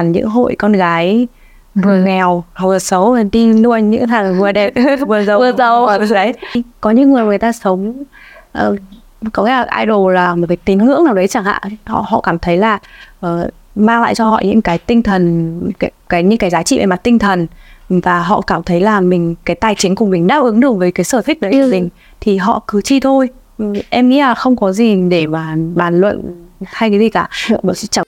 toàn những hội con gái vừa nghèo vừa xấu và đi nuôi những thằng vừa đẹp vừa giàu. Vừa giàu. đấy. Có những người người ta sống ờ, có nghĩa là idol là một cái tín ngưỡng nào đấy chẳng hạn. Họ họ cảm thấy là ờ, mang lại cho họ những cái tinh thần cái, cái những cái giá trị về mặt tinh thần và họ cảm thấy là mình cái tài chính của mình đáp ứng được với cái sở thích đấy của mình thì họ cứ chi thôi. Ừ, em nghĩ là không có gì để mà bàn luận hay cái gì cả. Bởi vì chẳng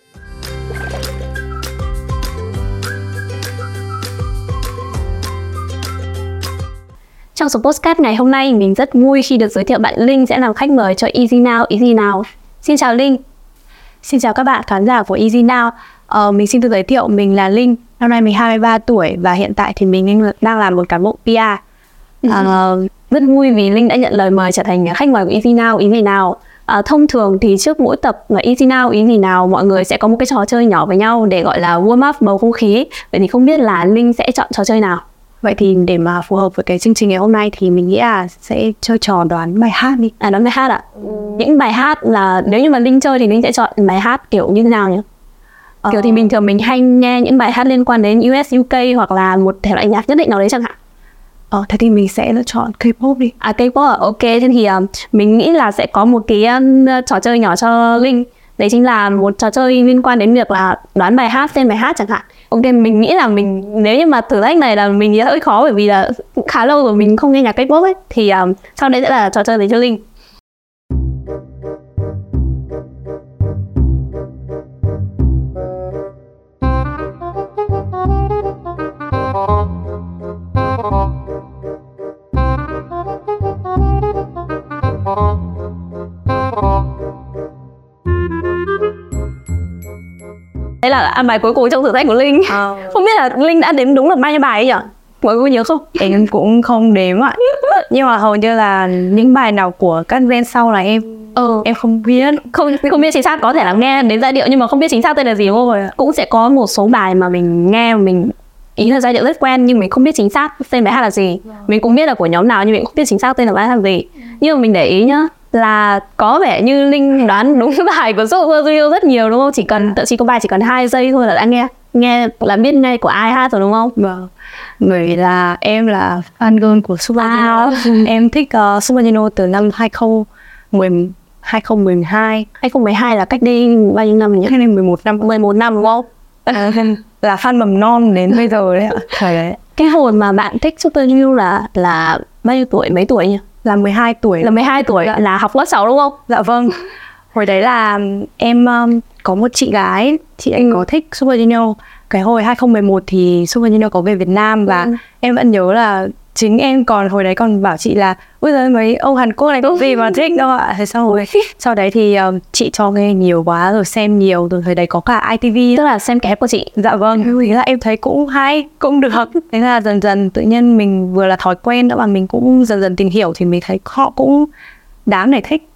Trong số podcast ngày hôm nay, mình rất vui khi được giới thiệu bạn Linh sẽ làm khách mời cho Easy Now, Easy Now. Xin chào Linh. Xin chào các bạn khán giả của Easy Now. Ờ, mình xin tự giới thiệu mình là Linh, năm nay mình 23 tuổi và hiện tại thì mình đang- làm một cán bộ PR. Ờ, rất vui vì Linh đã nhận lời mời trở thành khách mời của Easy Now, Easy Now. À, thông thường thì trước mỗi tập mà Easy Now, ý gì nào mọi người sẽ có một cái trò chơi nhỏ với nhau để gọi là warm up bầu không khí. Vậy thì không biết là Linh sẽ chọn trò chơi nào? Vậy thì để mà phù hợp với cái chương trình ngày hôm nay thì mình nghĩ là sẽ chơi trò đoán bài hát đi. À đoán bài hát ạ. Những bài hát là nếu như mà Linh chơi thì Linh sẽ chọn bài hát kiểu như thế nào nhỉ? Kiểu thì bình thường mình hay nghe những bài hát liên quan đến US, UK hoặc là một thể loại nhạc nhất định nào đấy chẳng hạn. Ờ, thế thì mình sẽ lựa chọn K-pop đi. À K-pop à? Ok, thế thì uh, mình nghĩ là sẽ có một cái um, trò chơi nhỏ cho Linh Đấy chính là một trò chơi liên quan đến việc là đoán bài hát, tên bài hát chẳng hạn Ok, mình nghĩ là mình nếu như mà thử thách này là mình nghĩ hơi khó bởi vì là cũng khá lâu rồi mình không nghe nhạc K-pop ấy. Thì um, sau đây sẽ là trò chơi dành cho Linh. Là ăn bài cuối cùng trong thử thách của Linh Không biết là Linh đã đếm đúng được bao nhiêu bài ấy nhỉ? Mọi người có nhớ không? em cũng không đếm ạ. Nhưng mà hầu như là những bài nào của các gen sau là em Ừ, em không biết. không không biết chính xác có thể là nghe đến giai điệu nhưng mà không biết chính xác tên là gì không? Cũng sẽ có một số bài mà mình nghe mình ý là giai điệu rất quen nhưng mình không biết chính xác tên bài hát là gì. Mình cũng biết là của nhóm nào nhưng mình cũng không biết chính xác tên là bài hát là gì. Nhưng mà mình để ý nhá là có vẻ như Linh đoán đúng bài của Super Junior rất nhiều đúng không? Chỉ cần thậm chí có bài chỉ cần hai giây thôi là đã nghe nghe là biết ngay của ai hát rồi đúng không? Vâng. Bởi vì là em là fan girl của Super Junior. em thích uh, Super Junior từ năm 2010 2012 2012 là cách đây bao nhiêu năm nhỉ? hay là 11 năm 11 năm đúng không? là fan mầm non đến bây giờ đấy ạ. Thời đấy Cái hồi mà bạn thích Super Junior là là bao nhiêu tuổi, mấy tuổi nhỉ? Là 12 tuổi. Là 12 tuổi Dạ. là học lớp 6 đúng không? Dạ vâng. Hồi đấy là em um, có một chị gái, chị ấy Ừ. có thích Super Junior. Cái hồi 2011 thì Super Junior có về Việt Nam và Ừ. em vẫn nhớ là chính em còn hồi đấy còn bảo chị là bây giờ mấy ông Hàn Quốc này có gì mà thích đâu ạ. Thế sau rồi sau đấy thì um, chị cho nghe nhiều quá rồi xem nhiều rồi thời đấy có cả ITV Tức là xem kép của chị. Dạ vâng, thế là em thấy cũng hay, cũng được. Thế là dần dần tự nhiên mình vừa là thói quen nữa mà mình cũng dần dần tìm hiểu thì mình thấy họ cũng đáng để thích.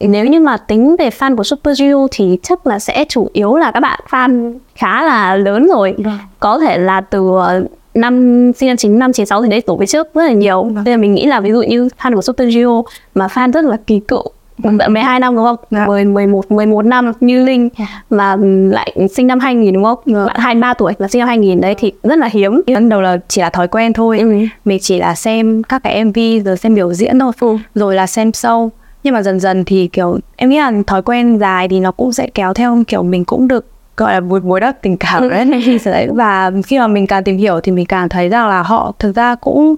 Nếu như mà tính về fan của Super Junior thì chắc là sẽ chủ yếu là các bạn fan khá là lớn rồi. Vâng. Có thể là từ ờ, năm sinh năm 95 96 thì đấy tổ về trước rất là nhiều. Vâng. Nên là mình nghĩ là ví dụ như fan của Super Junior mà fan rất là kỳ cựu tận 12 năm đúng không? Dạ. 10 11 11 năm như Linh mà lại sinh năm 2000 đúng không? Dạ. Bạn 23 tuổi là sinh năm 2000 đấy thì rất là hiếm. Ban đầu là chỉ là thói quen thôi. Ừ. Mình chỉ là xem các cái MV rồi xem biểu diễn thôi. Ừ. Rồi là xem show. Nhưng mà dần dần thì kiểu em nghĩ là thói quen dài thì nó cũng sẽ kéo theo kiểu mình cũng được gọi là bồi bồi đắp tình cảm đấy. Đấy, và khi mà mình càng tìm hiểu thì mình càng thấy rằng là họ thực ra cũng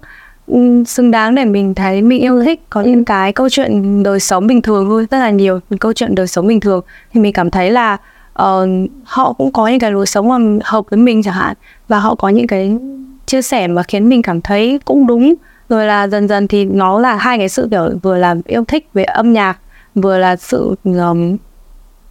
ừm, xứng đáng để mình thấy mình yêu thích. Có những cái câu chuyện đời sống bình thường thôi rất là nhiều câu chuyện đời sống bình thường. Thì mình cảm thấy là ờ, họ cũng có những cái lối sống mà hợp với mình chẳng hạn. Và họ có những cái chia sẻ mà khiến mình cảm thấy cũng đúng. Rồi là dần dần thì nó là hai cái sự kiểu vừa là yêu thích về âm nhạc vừa là sự um,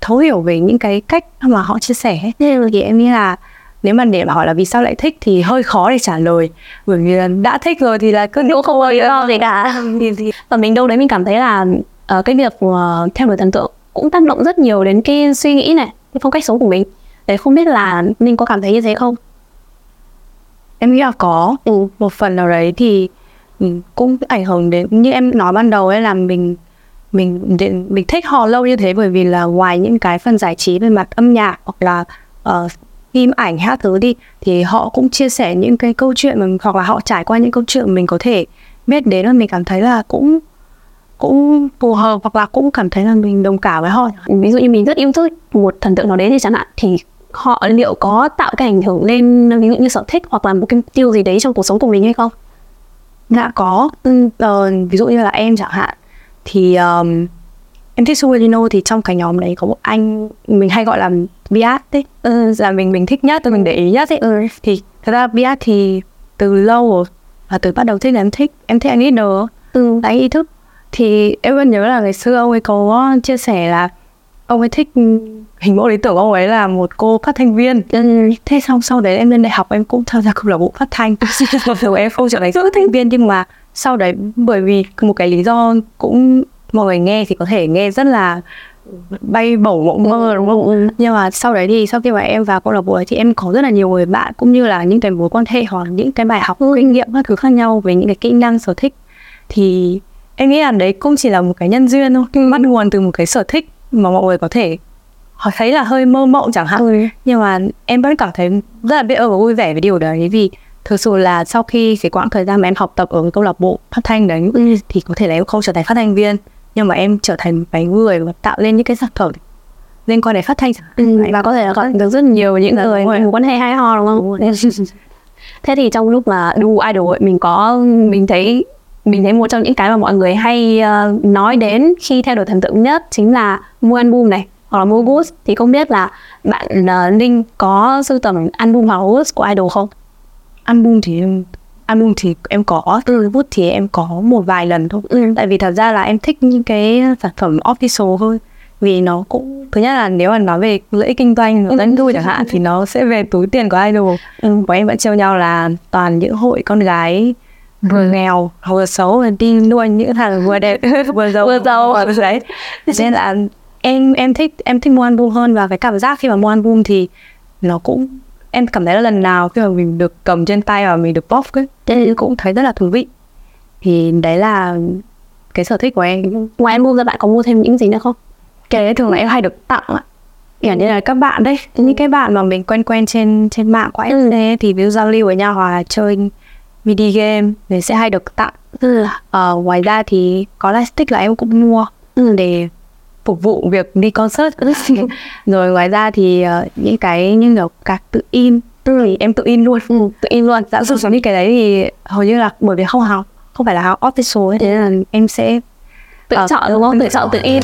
thấu hiểu về những cái cách mà họ chia sẻ nên thì em nghĩ là nếu mà để mà hỏi là vì sao lại thích thì hơi khó để trả lời. Bởi vì là đã thích rồi thì là cứ Cũng không có lý do gì cả. thì, thì và mình đâu đấy mình cảm thấy là ờ, cái việc ờ, theo đuổi thần tượng cũng tác động rất nhiều đến cái suy nghĩ này cái phong cách sống của mình. Đấy không biết là Ninh có cảm thấy như thế không? Em nghĩ là có. Ừ. một phần nào đấy thì ừ, cũng ảnh hưởng đến như em nói ban đầu ấy là mình mình mình thích họ lâu như thế bởi vì là ngoài những cái phần giải trí về mặt âm nhạc hoặc là ờ, phim ảnh hát thứ đi thì họ cũng chia sẻ những cái câu chuyện mà hoặc là họ trải qua những câu chuyện mình có thể biết đến và mình cảm thấy là cũng cũng phù hợp hoặc là cũng cảm thấy là mình đồng cảm với họ. Ví dụ như mình rất yêu thích một thần tượng nào đấy thì chẳng hạn thì họ liệu có tạo cái ảnh hưởng lên ví dụ như sở thích hoặc là một cái mục tiêu gì đấy trong cuộc sống của mình hay không? Đã có. Ừ, ờ, ví dụ như là em chẳng hạn thì um, em thích Suelino thì trong cái nhóm đấy có một anh mình hay gọi là Biat đấy ừ, là mình mình thích nhất mình để ý nhất ấy ừ. thì thật ra Biat thì từ lâu rồi và từ bắt đầu thích là em thích em thích anh ít nữa ừ. anh ý thức thì em vẫn nhớ là ngày xưa ông ấy có chia sẻ là ông ấy thích hình mẫu lý tưởng của ông ấy là một cô phát thanh viên ừ. thế xong sau đấy em lên đại học em cũng tham gia câu lạc bộ phát thanh rồi em không trở thành phát thanh viên nhưng mà sau đấy bởi vì một cái lý do cũng mọi người nghe thì có thể nghe rất là bay bổng mộng mơ đúng không? Ừ. Nhưng mà sau đấy thì sau khi mà em vào câu lạc bộ ấy thì em có rất là nhiều người bạn cũng như là những cái mối quan hệ hoặc những cái bài học kinh nghiệm các thứ khác nhau về những cái kỹ năng sở thích thì em nghĩ là đấy cũng chỉ là một cái nhân duyên thôi bắt nguồn từ một cái sở thích mà mọi người có thể họ thấy là hơi mơ mộng chẳng hạn ừ. nhưng mà em vẫn cảm thấy rất là biết ơn và vui vẻ với điều đấy vì thực sự là sau khi cái quãng thời gian mà em học tập ở câu lạc bộ phát thanh đấy ừ. thì có thể là em không trở thành phát thanh viên nhưng mà em trở thành cái người và tạo lên những cái sản phẩm liên quan đến phát thanh ừ, và có thể là có được rất nhiều những người mối quan hệ hay ho đúng không? Đúng thế thì trong lúc mà đu idol mình có mình thấy mình thấy một trong những cái mà mọi người hay uh, nói đến khi theo đuổi thần tượng nhất chính là mua album này hoặc là mua goods thì không biết là bạn uh, Linh có sưu tầm album hoặc goods của idol không? Album thì em album thì em có từ bút thì em có một vài lần thôi ừ. tại vì thật ra là em thích những cái sản phẩm official hơn vì nó cũng thứ nhất là nếu mà nói về lợi ích kinh doanh doanh ừ. thu chẳng hạn thì nó sẽ về túi tiền của idol ừ. và em vẫn trêu nhau là toàn những hội con gái vừa nghèo vừa xấu và đi nuôi những thằng vừa đẹp vừa giàu vừa giàu đấy nên là em em thích em thích mua album hơn và cái cảm giác khi mà mua album thì nó cũng em cảm thấy là lần nào khi mà mình được cầm trên tay và mình được bóp ấy thì cũng thấy rất là thú vị thì đấy là cái sở thích của em ngoài em mua ra bạn có mua thêm những gì nữa không cái đấy thường là em hay được tặng ạ kiểu như là các bạn đấy ừ. những cái bạn mà mình quen quen trên trên mạng của em ừ. thì ví dụ giao lưu với nhau hoặc là chơi mini game thì sẽ hay được tặng ừ. ờ, ngoài ra thì có lightstick là em cũng mua ừ. để phục vụ việc đi concert. Rồi ngoài ra thì uh, những cái như kiểu các tự in thì em tự in luôn. Ừ, tự in luôn. Giả sử như cái đấy thì hầu như là bởi vì không học không phải là học official ấy, thế là em sẽ tự uh, chọn đúng không? Tự chọn tự in.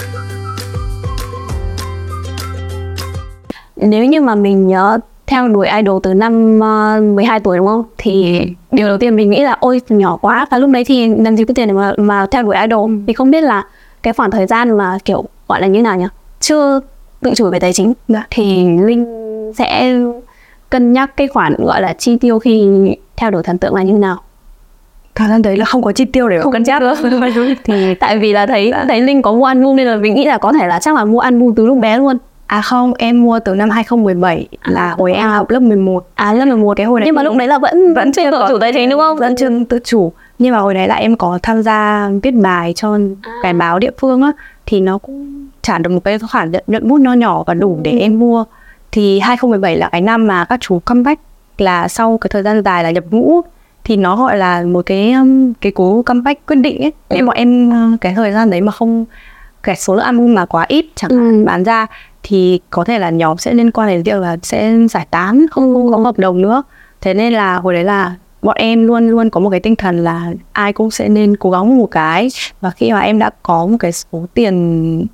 Nếu như mà mình nhớ theo đuổi idol từ năm uh, 12 tuổi đúng không? Thì ừ. điều đầu tiên mình nghĩ là ôi nhỏ quá. Và lúc đấy thì làm gì có tiền để mà mà theo đuổi idol. Thì không biết là cái khoảng thời gian mà kiểu gọi là như nào nhỉ chưa tự chủ về tài chính dạ. thì linh sẽ cân nhắc cái khoản gọi là chi tiêu khi theo đuổi thần tượng là như nào thời gian đấy là không có chi tiêu để không cân nhắc thì tại vì là thấy dạ. thấy linh có mua album nên là mình nghĩ là có thể là chắc là mua album từ lúc bé luôn À không, em mua từ năm 2017 à, là hồi em học lớp 11. À lớp 11 cái hồi đấy. Nhưng mà lúc đấy là vẫn vẫn chưa tự chủ tài chính đúng không? Vẫn chưa tự chủ. Nhưng mà hồi đấy là em có tham gia viết bài cho à. cái báo địa phương á thì nó cũng trả được một cái khoản nhận, nhận bút nho nhỏ và đủ để ừ. em mua. Thì 2017 là cái năm mà các chú comeback là sau cái thời gian dài là nhập ngũ thì nó gọi là một cái um, cái cú comeback quyết định ấy. Nếu mà em uh, cái thời gian đấy mà không cái số lượng album mà quá ít chẳng hạn ừ. bán ra thì có thể là nhóm sẽ liên quan đến việc là sẽ giải tán không, không có hợp đồng nữa. Thế nên là hồi đấy là bọn em luôn luôn có một cái tinh thần là ai cũng sẽ nên cố gắng một cái. Và khi mà em đã có một cái số tiền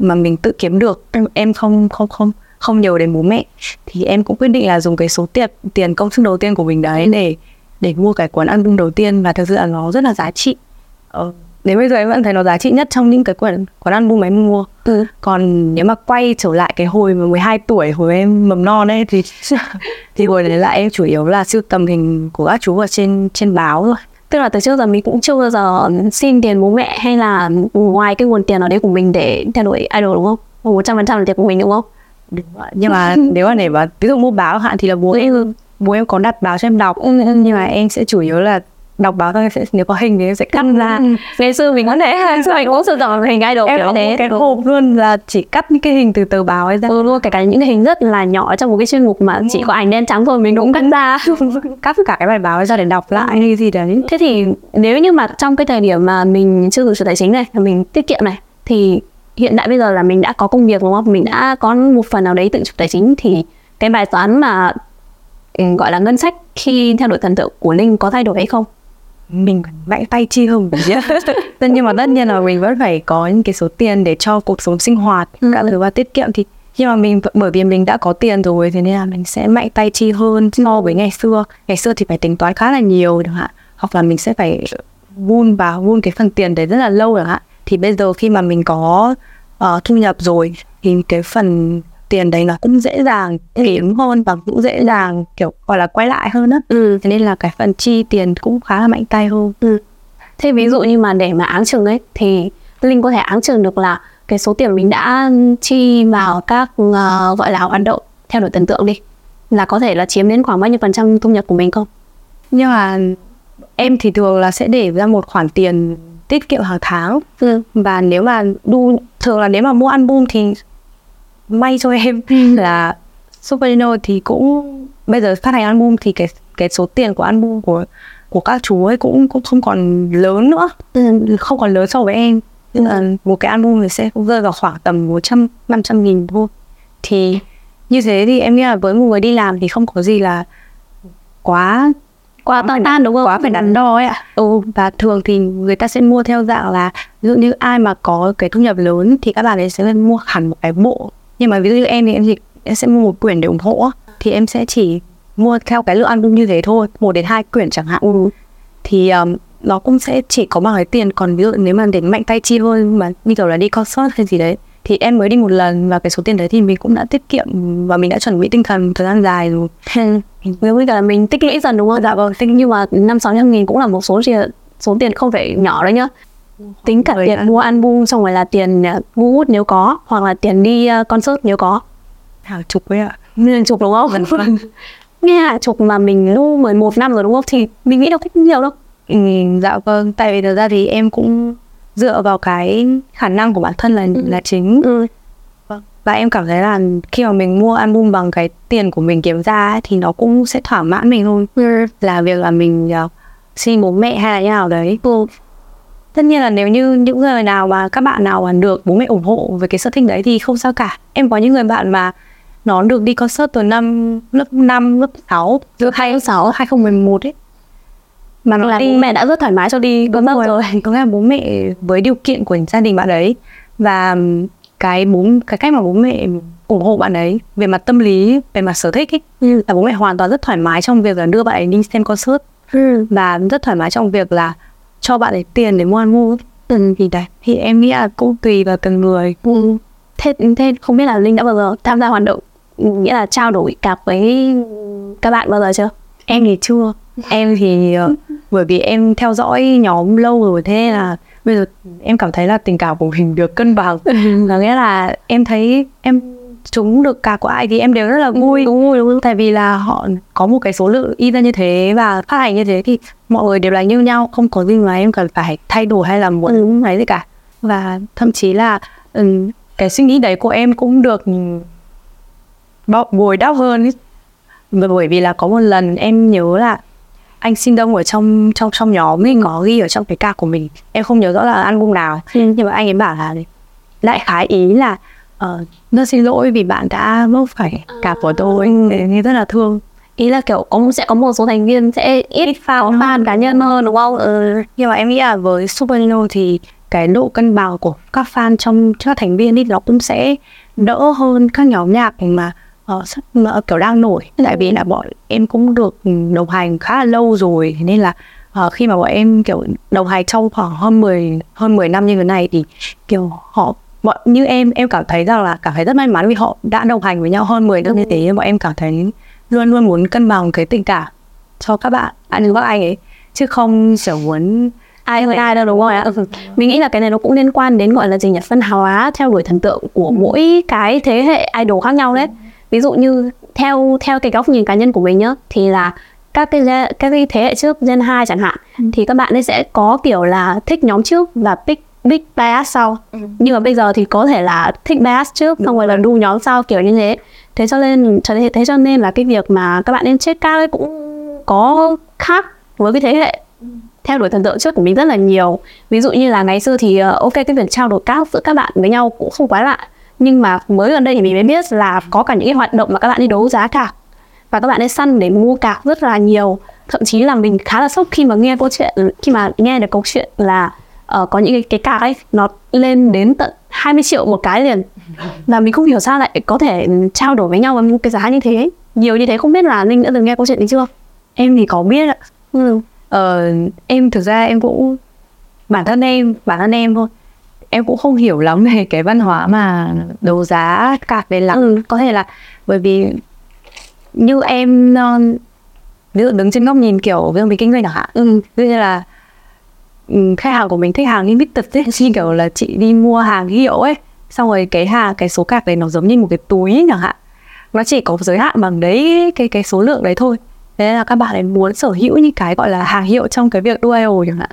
mà mình tự kiếm được. Em không không không không nhiều đến bố mẹ. Thì em cũng quyết định là dùng cái số tiền tiền công sức đầu tiên của mình đấy để để mua cái cuốn album đầu tiên và thực sự là nó rất là giá trị. Ờ, đến bây giờ em vẫn thấy nó giá trị nhất trong những cái cuốn cuốn album mà em mua. Ừ. còn nếu mà quay trở lại cái hồi mà 12 tuổi hồi em mầm non ấy thì thì hồi đấy lại em chủ yếu là sưu tầm hình của các chú ở trên trên báo thôi tức là từ trước giờ mình cũng chưa bao giờ xin tiền bố mẹ hay là ngoài cái nguồn tiền ở đấy của mình để theo đuổi idol đúng không? Một trăm phần trăm là tiền của mình đúng không? Đúng nhưng mà nếu mà để mà ví dụ mua báo hạn thì là bố em bố em có đặt báo cho em đọc. Ừ, ừ. nhưng mà em sẽ chủ yếu là đọc báo thôi sẽ nếu có hình thì em sẽ cắt ra. Ừ. ngày xưa mình có thể ngày xưa mình cũng sưu tầm hình idol em kiểu thế. cái hộp luôn là chỉ cắt những cái hình từ tờ báo ấy ra. Ừ, luôn kể cả những cái hình rất là nhỏ trong một cái chuyên mục mà chỉ có ảnh đen trắng thôi mình cũng cắt ra. Cắt cả cái bài báo ấy ra để đọc lại hay gì đấy. Thế thì nếu như mà trong cái thời điểm mà mình chưa đủ sở tài chính này mình tiết kiệm này thì hiện tại bây giờ là mình đã có công việc đúng không? Mình đã có một phần nào đấy tự chủ tài chính thì cái bài toán mà ừ, gọi là ngân sách khi theo đuổi thần tượng của linh có thay đổi hay không mình mạnh tay chi tất nhiên mà tất nhiên là mình vẫn phải có những cái số tiền để cho cuộc sống sinh hoạt Ừ. cả thứ và tiết kiệm. Thì nhưng mà mình bởi vì mình đã có tiền rồi thế nên là mình sẽ mạnh tay chi hơn so với ngày xưa. Ngày xưa thì phải tính toán khá là nhiều chẳng hạn hoặc là mình sẽ phải vun vào vun cái phần tiền đấy rất là lâu chẳng hạn. Thì bây giờ khi mà mình có ờ, thu nhập rồi thì cái phần tiền đấy nó cũng dễ dàng kiếm hơn và cũng dễ dàng kiểu gọi là quay lại hơn á. Ừ. thế nên là cái phần chi tiền cũng khá là mạnh tay hơn. Thế ví dụ như mà để mà áng chừng ấy thì linh có thể áng chừng được là cái số tiền mình đã chi vào các ờ, gọi là hoạt động theo đuổi thần tượng đi. Là có thể là chiếm đến khoảng bao nhiêu phần trăm thu nhập của mình không? Nhưng mà em thì thường là sẽ để ra một khoản tiền tiết kiệm hàng tháng. Ừ. và nếu mà đu thường là nếu mà mua album thì may cho em là Superino thì cũng bây giờ phát hành album thì cái cái số tiền của album của của các chú ấy cũng cũng không còn lớn nữa. Ừ. không còn lớn so với em. Tức là một cái album thì sẽ rơi vào khoảng tầm 100 500 nghìn thôi. Thì như thế thì em nghĩ là với một người đi làm thì không có gì là quá quá to tan đúng không? quá phải đắn đo ấy ạ. Ừ. Và thường thì người ta sẽ mua theo dạng là ví dụ như ai mà có cái thu nhập lớn thì các bạn ấy sẽ mua hẳn một cái bộ nhưng mà ví dụ như em thì em chỉ em sẽ mua một quyển để ủng hộ thì em sẽ chỉ mua theo cái lượng album như thế thôi một đến hai quyển chẳng hạn ừ. thì um, nó cũng sẽ chỉ có bằng cái tiền còn ví dụ nếu mà đến mạnh tay chi hơn mà như kiểu là đi concert hay gì đấy thì em mới đi một lần và cái số tiền đấy thì mình cũng đã tiết kiệm và mình đã chuẩn bị tinh thần thời gian dài rồi Nếu như là mình tích lũy dần đúng không? Dạ vâng, nhưng mà năm sáu trăm nghìn cũng là một số tiền số tiền không phải nhỏ đấy nhá. Tính cả tiền mua album xong rồi là tiền uh, ngu hút nếu có hoặc là tiền đi uh, concert nếu có. hàng chục ấy ạ Nên chục đúng không? Vâng. Nghe là chục mà mình lưu 11 năm rồi đúng không? Thì mình nghĩ đâu thích nhiều đâu. Ừ, dạ vâng tại vì thực ra thì em cũng dựa vào cái khả năng của bản thân là là chính Ừ. và em cảm thấy là khi mà mình mua album bằng cái tiền của mình kiếm ra ấy, thì nó cũng sẽ thỏa mãn mình thôi Ừ. là việc là mình uh, xin bố mẹ hay là như nào đấy ừ. Tất nhiên là nếu như những người nào mà các bạn nào mà được bố mẹ ủng hộ về cái sở thích đấy thì không sao cả em có những người bạn mà nó được đi concert từ năm lớp 5, lớp 6 lớp 2, 6, 2011 ấy mà nó Là đi bố mẹ đã rất thoải mái cho đi Đúng concert rồi, rồi. có nghĩa là bố mẹ với điều kiện của gia đình bạn ấy và cái bố cái cách mà bố mẹ ủng hộ bạn ấy về mặt tâm lý, về mặt sở thích ấy, Ừ. là bố mẹ hoàn toàn rất thoải mái trong việc là đưa bạn ấy đi xem concert Ừ. và rất thoải mái trong việc là cho bạn ấy tiền để mua ăn mua. Ừ, thì đấy, thì em nghĩ là cũng tùy vào từng người. Ừ. Thế, thế không biết là Linh đã bao giờ tham gia hoạt động nghĩa là trao đổi cặp với các bạn bao giờ chưa? Em thì chưa. Em thì ờ, bởi vì em theo dõi nhóm lâu rồi thế là bây giờ em cảm thấy là tình cảm của mình được cân bằng. Có nghĩa là em thấy em chúng được cả của ai thì em đều rất là vui. Đúng rồi, đúng rồi. Tại vì là họ có một cái số lượng in ra như thế và phát hành như thế thì mọi người đều là như nhau, không có gì mà em cần phải thay đổi hay là muốn ấy gì cả. Và thậm chí là ừm, cái suy nghĩ đấy của em cũng được bọ- bồi đắp hơn ấy. Bởi- vì là có một lần em nhớ là anh Sinh Đông ở trong trong trong nhóm ấy có ghi ở trong cái ca của mình em không nhớ rõ là album nào nhưng mà anh ấy bảo là đại khái ý là ờ, rất xin lỗi vì bạn đã vấp phải cạp của tôi nghe rất là thương. Ý là kiểu có sẽ có một số thành viên sẽ ít vào fan cá nhân hơn đúng không? Ừ. nhưng mà em nghĩ là với Superino thì cái độ cân bằng của các fan trong các thành viên thì nó cũng sẽ đỡ hơn các nhóm nhạc mà ờ, sắp mà kiểu đang nổi. Tại vì là bọn em cũng được đồng hành khá là lâu rồi nên là ờ, khi mà bọn em kiểu đồng hành trong khoảng hơn 10 hơn 10 năm như thế này thì kiểu họ bọn như em em cảm thấy rằng là cảm thấy rất may mắn vì họ đã đồng hành với nhau hơn 10 năm như thế bọn em cảm thấy luôn luôn muốn cân bằng cái tình cảm cho các bạn anh các anh ấy chứ không kiểu muốn ai hơn ai đâu đúng không ạ? Ừ. Mình nghĩ là cái này nó cũng liên quan đến gọi là gì nhỉ? Phân hóa theo đuổi thần tượng của mỗi cái thế hệ idol khác nhau đấy. Ví dụ như theo theo cái góc nhìn cá nhân của mình nhá thì là các cái các cái thế hệ trước gen 2 chẳng hạn thì các bạn ấy sẽ có kiểu là thích nhóm trước và pick big bias sau. Nhưng mà bây giờ thì có thể là thích bias trước xong rồi là đu nhóm sau kiểu như thế. Thế cho nên thế cho nên là cái việc mà các bạn nên check out ấy cũng có khác với cái thế hệ theo đuổi thần tượng trước của mình rất là nhiều. Ví dụ như là ngày xưa thì ờ, ok cái việc trao đổi các giữa các bạn với nhau cũng không quá lạ. Nhưng mà mới gần đây thì mình mới biết là có cả những cái hoạt động mà các bạn đi đấu giá cả. Và các bạn ấy săn để mua cạc rất là nhiều. Thậm chí là mình khá là sốc khi mà nghe câu chuyện khi mà nghe được câu chuyện là ờ, có những cái, cái cạc ấy nó lên đến tận 20 triệu một cái liền. Và mình không hiểu sao lại có thể trao đổi với nhau với một cái giá như thế. Nhiều như thế không biết là linh đã từng nghe câu chuyện đấy chưa? Em thì có biết ạ. Ừ. ờ, em thực ra em cũng bản thân em bản thân em thôi. Em cũng không hiểu lắm về cái văn hóa mà đấu giá cạc này lắm Ừ. có thể là bởi vì như em ờ, ví dụ đứng trên góc nhìn kiểu ví dụ mình kinh doanh chẳng hạn. Ừ. ví dụ như là Ừ, khách hàng của mình thích hàng limited ấy. Như kiểu là, chị đi mua hàng hiệu ấy. Xong rồi cái hàng cái số cạc đấy nó giống như một cái túi chẳng hạn. Nó chỉ có giới hạn bằng đấy, cái cái số lượng đấy thôi. Thế là các bạn ấy muốn sở hữu những cái gọi là hàng hiệu trong cái việc đua idol chẳng hạn.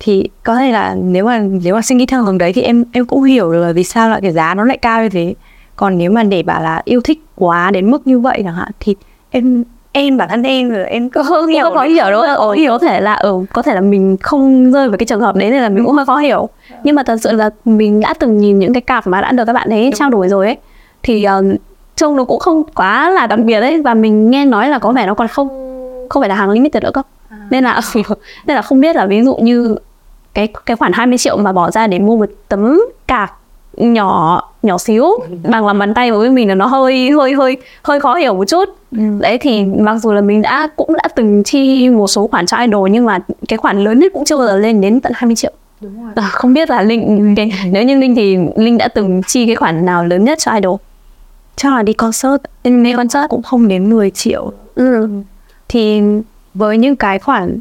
Thì có thể là nếu mà nếu mà suy nghĩ theo hướng đấy thì em em cũng hiểu được là vì sao lại cái giá nó lại cao như thế. Còn nếu mà để bảo là yêu thích quá đến mức như vậy chẳng hạn thì em em bản thân em rồi em có không hiểu không có hiểu đúng không? Ồ, có thể là ừ, có thể là mình không rơi vào cái trường hợp đấy nên là mình cũng hơi khó hiểu. Nhưng mà thật sự là mình đã từng nhìn những cái cặp mà đã được các bạn ấy trao đổi rồi ấy thì uh, trông nó cũng không quá là đặc biệt ấy và mình nghe nói là có vẻ nó còn không không phải là hàng limited nữa cơ. Nên là nên là không biết là ví dụ như cái cái khoản 20 triệu mà bỏ ra để mua một tấm cạc nhỏ nhỏ xíu bằng làm bàn tay với mình là nó hơi hơi hơi hơi khó hiểu một chút. Đấy thì mặc dù là mình đã cũng đã từng chi một số khoản cho idol nhưng mà cái khoản lớn nhất cũng chưa bao giờ lên đến tận 20 triệu. Đúng rồi. à, không biết là linh cái, nếu như linh thì linh đã từng chi cái khoản nào lớn nhất cho idol? Chắc là đi concert. Đi concert cũng không đến 10 triệu. Ừ. thì với những cái khoản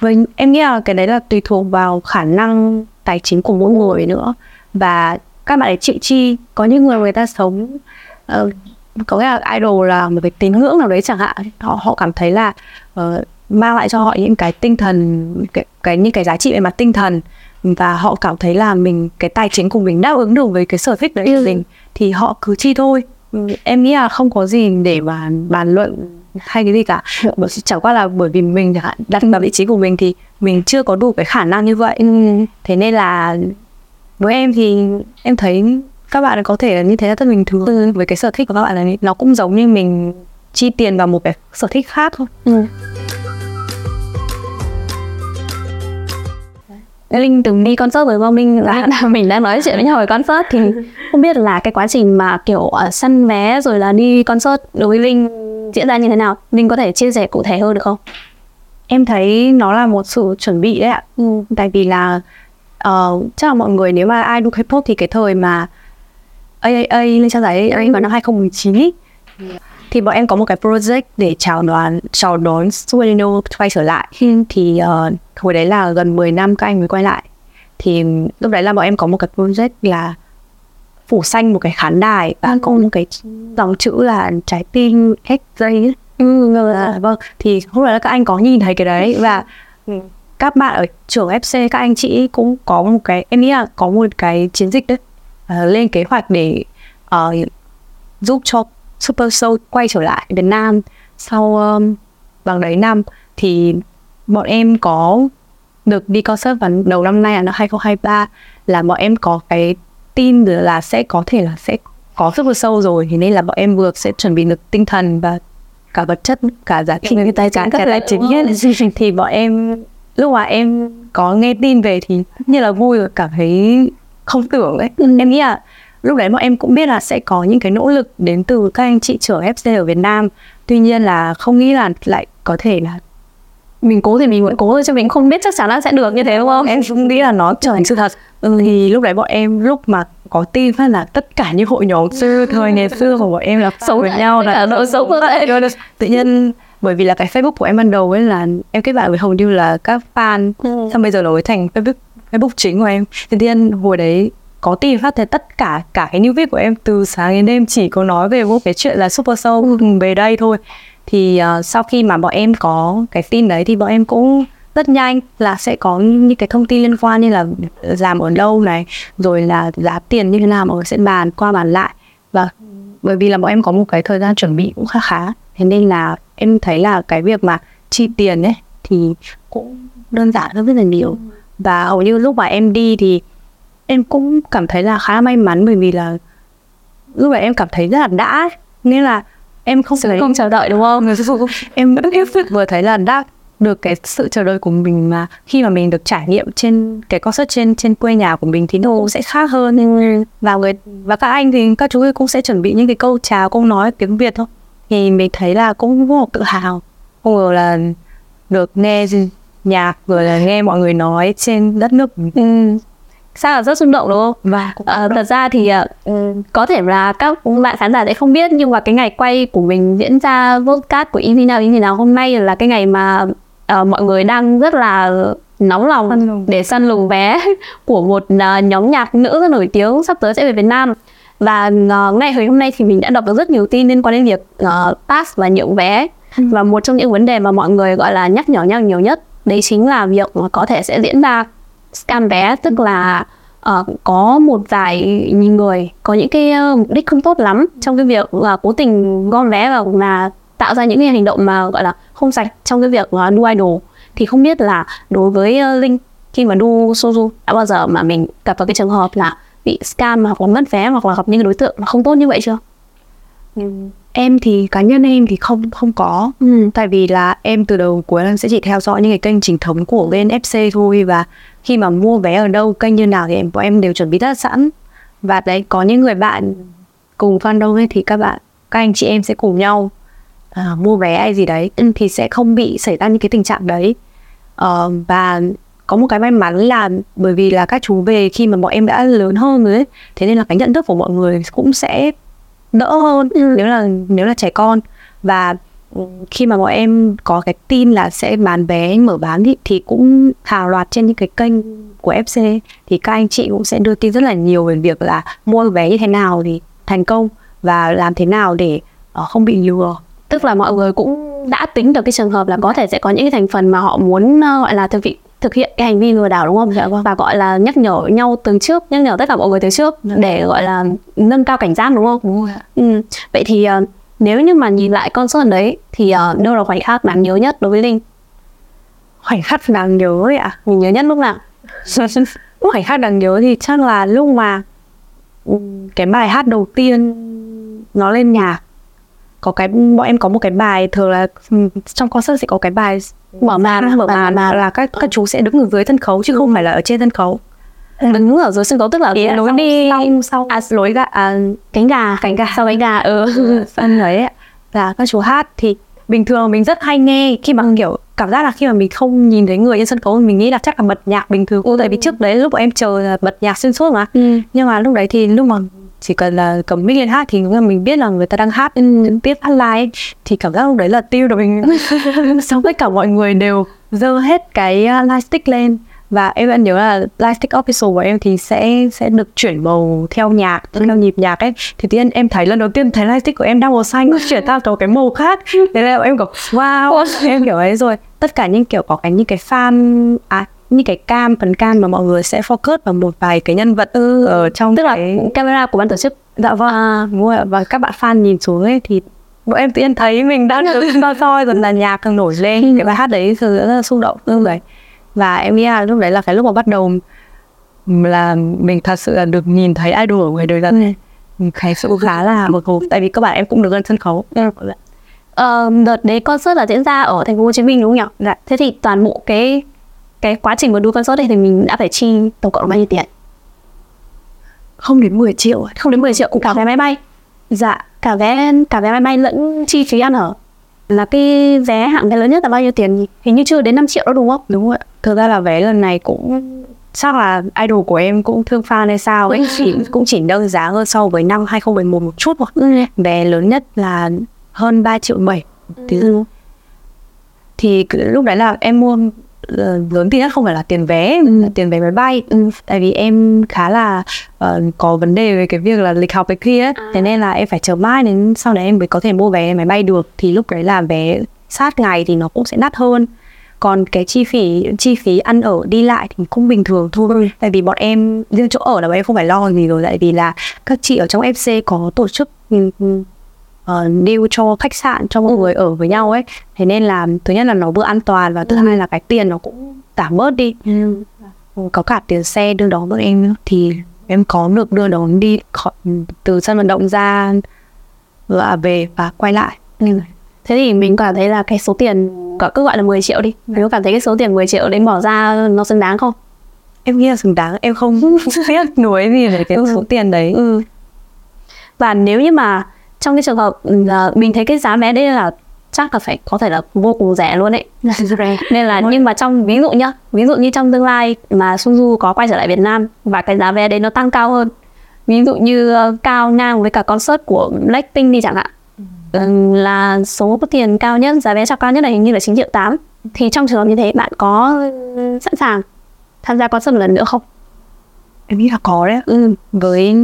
với em nghĩ là cái đấy là tùy thuộc vào khả năng tài chính của mỗi người nữa. Và các bạn ấy chịu chi. Có những người người ta sống ờ, có nghĩa là idol là một cái tín ngưỡng nào đấy chẳng hạn. Họ họ cảm thấy là ờ, mang lại cho họ những cái tinh thần cái, cái những cái giá trị về mặt tinh thần. Và họ cảm thấy là mình cái tài chính của mình đáp ứng được với cái sở thích đấy của mình thì họ cứ chi thôi. Ừ, em nghĩ là không có gì để mà bàn luận hay cái gì cả. Bởi- chẳng qua là bởi vì mình chẳng hạn đặt vào vị trí của mình thì mình chưa có đủ cái khả năng như vậy. Thế nên là với em thì em thấy các bạn có thể là như thế là rất bình thường với cái sở thích của các bạn ấy nó cũng giống như mình chi tiền vào một cái sở thích khác thôi Ừ. Linh từng đi concert với Vong Linh là, là mình đang nói chuyện với nhau về concert thì không biết là cái quá trình mà kiểu uh, săn vé rồi là đi concert đối với Linh diễn ra như thế nào Linh có thể chia sẻ cụ thể hơn được không? em thấy nó là một sự chuẩn bị đấy ạ Ừ. tại vì là ờ, chắc là mọi người nếu mà ai đu K-pop thì cái thời mà AAA lên trang giải AAA vào năm 2019 ý, thì bọn em có một cái project để chào đón chào đón Sueno quay trở lại. Thì uh, hồi đấy là gần 10 năm các anh mới quay lại. Thì lúc đấy là bọn em có một cái project là phủ xanh một cái khán đài và có một cái dòng chữ là trái tim XJ ấy. Ừ, vâng. Thì lúc đấy là các anh có nhìn thấy cái đấy và ừ, các bạn ở trường FC các anh chị cũng có một cái em nghĩ là có một cái chiến dịch đấy. Ờ, lên kế hoạch để ờ, giúp cho Super Soul quay trở lại Việt Nam sau um, bằng đấy năm. Thì bọn em có được đi concert vào đầu năm nay là năm 2023 là bọn em có cái tin là sẽ có thể là sẽ có Super Soul rồi. Thì nên là bọn em vừa sẽ chuẩn bị được tinh thần và cả vật chất cả giá trị tài chính cả các tài chính thì bọn em lúc mà em có nghe tin về thì nhiên là vui và cảm thấy không tưởng ấy. Em nghĩ là lúc đấy bọn em cũng biết là sẽ có những cái nỗ lực đến từ các anh chị trưởng FC ở Việt Nam. Tuy nhiên là không nghĩ là lại có thể là Mình cố thì mình vẫn cố thôi chứ mình không biết chắc chắn là sẽ được như thế đúng không? em cũng nghĩ là nó trở thành sự thật. Ừ, thì lúc đấy bọn em lúc mà có tin phát là tất cả những hội nhóm xưa thời ngày xưa của bọn em là Sống với nhau là của tệ. tự nhiên bởi vì là cái Facebook của em ban đầu ấy là em kết bạn với hầu như là các fan. Ừ. xong bây giờ nó mới thành Facebook Facebook chính của em. Thì tự nhiên hồi đấy có tin phát thì tất cả cả cái new feed của em từ sáng đến đêm chỉ có nói về một cái chuyện là Super Soul về đây thôi. Thì uh, sau khi mà bọn em có cái tin đấy thì bọn em cũng rất nhanh là sẽ có những cái thông tin liên quan như là làm ở đâu này rồi là giá tiền như thế nào mọi người sẽ bàn qua bàn lại. Và bởi vì là bọn em có một cái thời gian chuẩn bị cũng khá khá. Thế nên là em thấy là cái việc mà chi tiền ấy thì cũng đơn giản hơn rất là nhiều. Và hầu như lúc mà em đi thì em cũng cảm thấy là khá may mắn bởi vì là lúc mà em cảm thấy rất là đã nghĩa là em không thấy không chờ đợi đúng không? Em em vừa thấy là đã được cái sự chờ đợi của mình mà khi mà mình được trải nghiệm trên cái concert trên trên quê nhà của mình thì nó cũng sẽ khác hơn. Và người và các anh thì các chú cũng sẽ chuẩn bị những cái câu chào câu nói tiếng Việt thôi. Thì mình thấy là cũng rất là tự hào. Không ngờ là được nghe nhạc rồi là nghe mọi người nói trên đất nước. Ừ. sao là rất xung động đúng không? Và à, thật ra thì uh, có thể là các bạn khán giả sẽ không biết nhưng mà cái ngày quay của mình diễn ra podcast của Easy nào Easy nào hôm nay là cái ngày mà uh, mọi người đang rất là nóng lòng để săn lùng vé của một uh, nhóm nhạc nữ rất nổi tiếng sắp tới sẽ về Việt Nam. Và uh, ngay hôm nay thì mình đã đọc được rất nhiều tin liên quan đến việc uh, pass và nhượng vé. Ừ. và một trong những vấn đề mà mọi người gọi là nhắc nhở nhau nhiều nhất đấy chính là việc có thể sẽ diễn ra scam vé. Tức là uh, có một vài người có những cái mục đích không tốt lắm trong cái việc là cố tình gom vé và là tạo ra những cái hành động mà gọi là không sạch trong cái việc uh, đua idol thì không biết là đối với uh, linh khi mà đu soju đã bao giờ mà mình gặp vào cái trường hợp là bị scam hoặc là mất vé hoặc là gặp những đối tượng mà không tốt như vậy chưa ừ. em thì cá nhân em thì không không có ừ. tại vì là em từ đầu cuối em sẽ chỉ theo dõi những cái kênh chính thống của bên FC thôi và khi mà mua vé ở đâu kênh như nào thì em bọn em đều chuẩn bị rất sẵn và đấy có những người bạn cùng fandom ấy thì các bạn các anh chị em sẽ cùng nhau à, mua vé hay gì đấy ừ, thì sẽ không bị xảy ra những cái tình trạng đấy. Uh, và có một cái may mắn là bởi vì là các chú về khi mà bọn em đã lớn hơn rồi ấy thế nên là cái nhận thức của mọi người cũng sẽ đỡ hơn ừ. nếu là nếu là trẻ con. Và ừ, khi mà bọn em có cái tin là sẽ bán vé mở bán thì, thì cũng hàng loạt trên những cái kênh của FC thì các anh chị cũng sẽ đưa tin rất là nhiều về việc là mua vé như thế nào thì thành công và làm thế nào để uh, không bị lừa tức là mọi người cũng đã tính được cái trường hợp là có thể sẽ có những cái thành phần mà họ muốn uh, gọi là thực vị thực hiện cái hành vi lừa đảo đúng không? Dạ vâng. Và gọi là nhắc nhở nhau từ trước, nhắc nhở tất cả mọi người từ trước dạ. để gọi là nâng cao cảnh giác đúng không? Đúng rồi. Ừ. Vậy thì uh, nếu như mà nhìn lại con số đấy thì uh, đâu là khoảnh khắc đáng nhớ nhất đối với Linh? Khoảnh khắc đáng nhớ ấy ạ? À? Mình nhớ nhất lúc nào? khoảnh khắc đáng nhớ thì chắc là lúc mà ừ, cái bài hát đầu tiên nó lên nhạc có cái bọn em có một cái bài thường là ừ, trong concert sẽ có cái bài mở màn mở màn mà là các các chú sẽ đứng ở dưới sân khấu chứ không phải là ở trên sân khấu. Đứng ở dưới sân khấu tức là yeah, lối đi sau sau à, lối gà à, cánh gà. Cánh gà. Sau cánh gà ừ. Sân ấy là các chú hát thì bình thường mình rất hay nghe khi mà kiểu cảm giác là khi mà mình không nhìn thấy người trên sân khấu mình nghĩ là chắc là bật nhạc bình thường. Ừ. tại vì trước đấy lúc bọn em chờ là bật nhạc xuyên suốt mà. Ừ. nhưng mà lúc đấy thì lúc mà chỉ cần là cầm mic lên hát thì mình biết là người ta đang hát những tiếp hát live. Thì cảm giác lúc đấy là tiêu được mình xong tất cả mọi người đều dơ hết cái uh, light stick lên. Và em vẫn nhớ là light stick official của em thì sẽ sẽ được chuyển màu theo nhạc theo nhịp nhạc ấy. Thì tiên em thấy lần đầu tiên thấy light stick của em đang màu xanh chuyển sang một cái màu khác. Thế là em kiểu wow em kiểu ấy rồi. Tất cả những kiểu có cái những cái fan à như cái cam phần cam mà mọi người sẽ focus vào một vài cái nhân vật ừ. ở trong tức cái... là camera của ban tổ chức dạ vâng à. đúng rồi và các bạn fan nhìn xuống ấy thì bọn em tự nhiên thấy mình đang được soi soi rồi là nhạc càng nổi lên ừ. cái bài hát đấy thực rất là xúc động ừ. đấy và em nghĩ là lúc đấy là cái lúc mà bắt đầu là mình thật sự là được nhìn thấy idol ở ngoài đời thật ừ. cái sự khá là một hồ tại vì các bạn em cũng được lên sân khấu ừ. Ờ, đợt đấy concert là diễn ra ở thành phố Hồ Chí Minh đúng không nhỉ? Dạ. Thế thì toàn bộ cái cái quá trình mà đu concert này thì mình đã phải chi tổng cộng bao nhiêu tiền? Không đến 10 triệu không đến 10 triệu cũng cả vé máy bay. Dạ cả vé cả vé máy bay lẫn chi phí ăn ở. Là cái vé hạng vé lớn nhất là bao nhiêu tiền hình như chưa đến 5 triệu đó đúng không? Đúng rồi thực ra là vé lần này cũng chắc là idol của em cũng thương fan hay sao ấy. Chỉ cũng chỉ nâng giá hơn so với năm 2011 một chút thôi. Ừ. vé lớn nhất là hơn 3 triệu 7 ừ. thì lúc đấy là em mua lớn tiền nhất không phải là tiền vé Ừ. là tiền vé máy bay Ừ. tại vì em khá là ờ, có vấn đề về cái việc là lịch học cái kia ấy. À. thế nên là em phải chờ mãi đến sau này em mới có thể mua vé máy bay được thì lúc đấy là vé sát ngày thì nó cũng sẽ đắt hơn còn cái chi phí chi phí ăn ở đi lại thì cũng bình thường thôi tại vì bọn em riêng chỗ ở là bọn em không phải lo gì rồi tại vì là các chị ở trong FC có tổ chức ừ, ừ, ờ, deal cho khách sạn cho mọi người ở với nhau ấy. Thế nên là thứ nhất là nó vừa an toàn và thứ hai là cái tiền nó cũng giảm bớt đi. Có cả tiền xe đưa đón bọn em nữa. Thì em có được đưa đón đi khỏi từ sân vận động ra và về và quay lại. Thế thì mình cảm thấy là cái số tiền có cứ gọi là 10 triệu đi. Mình có cảm thấy cái số tiền 10 triệu đấy bỏ ra nó xứng đáng không? em nghĩ là xứng đáng. Em không tiếc nuối gì về cái số tiền đấy. Ừ. Và nếu như mà trong cái trường hợp là mình thấy cái giá vé đấy là chắc là phải có thể là vô cùng rẻ luôn ấy. Nên là nhưng mà trong ví dụ nhá, ví dụ như trong tương lai mà Sunju có quay trở lại Việt Nam và cái giá vé đấy nó tăng cao hơn. Ví dụ như ờ, cao ngang với cả concert của Blackpink đi chẳng hạn. Ừ, là số tiền cao nhất, giá vé chào cao nhất là hình như là 9 triệu 8. Thì trong trường hợp như thế bạn có ừ, sẵn sàng tham gia concert một lần nữa không? em nghĩ là có đấy Ừ. với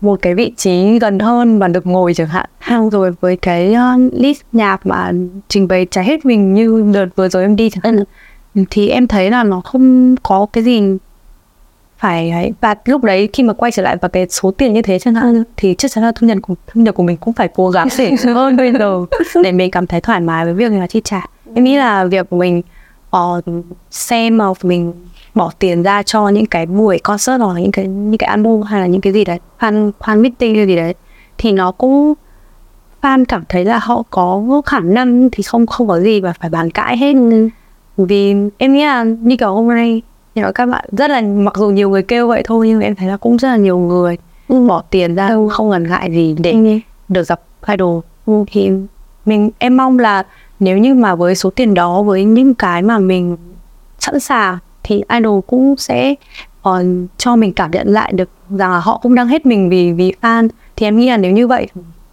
một cái vị trí gần hơn và được ngồi chẳng hạn Hay rồi với cái uh, list nhạc mà trình bày trái hết mình như đợt vừa rồi em đi chẳng hạn Ừ. thì em thấy là nó không có cái gì phải ấy và lúc đấy khi mà quay trở lại vào cái số tiền như thế chẳng hạn Ừ. thì chắc chắn là thu nhập của thu nhập của mình cũng phải cố gắng để hơn bây giờ để mình cảm thấy thoải mái với việc là chi trả em nghĩ là việc của mình ờ, xem mà mình bỏ tiền ra cho những cái buổi concert hoặc là những cái những cái album hay là những cái gì đấy fan fan meeting hay gì đấy thì nó cũng fan cảm thấy là họ có khả năng thì không không có gì mà phải bàn cãi hết. Vì em nghĩ là như kiểu hôm nay là các bạn rất là mặc dù nhiều người kêu vậy thôi nhưng em thấy là cũng rất là nhiều người bỏ tiền ra không ngần ngại gì để được gặp idol. Thì mình em mong là nếu như mà với số tiền đó với những cái mà mình sẵn sàng thì idol cũng sẽ còn cho mình cảm nhận lại được rằng là họ cũng đang hết mình vì vì fan thì em nghĩ là nếu như vậy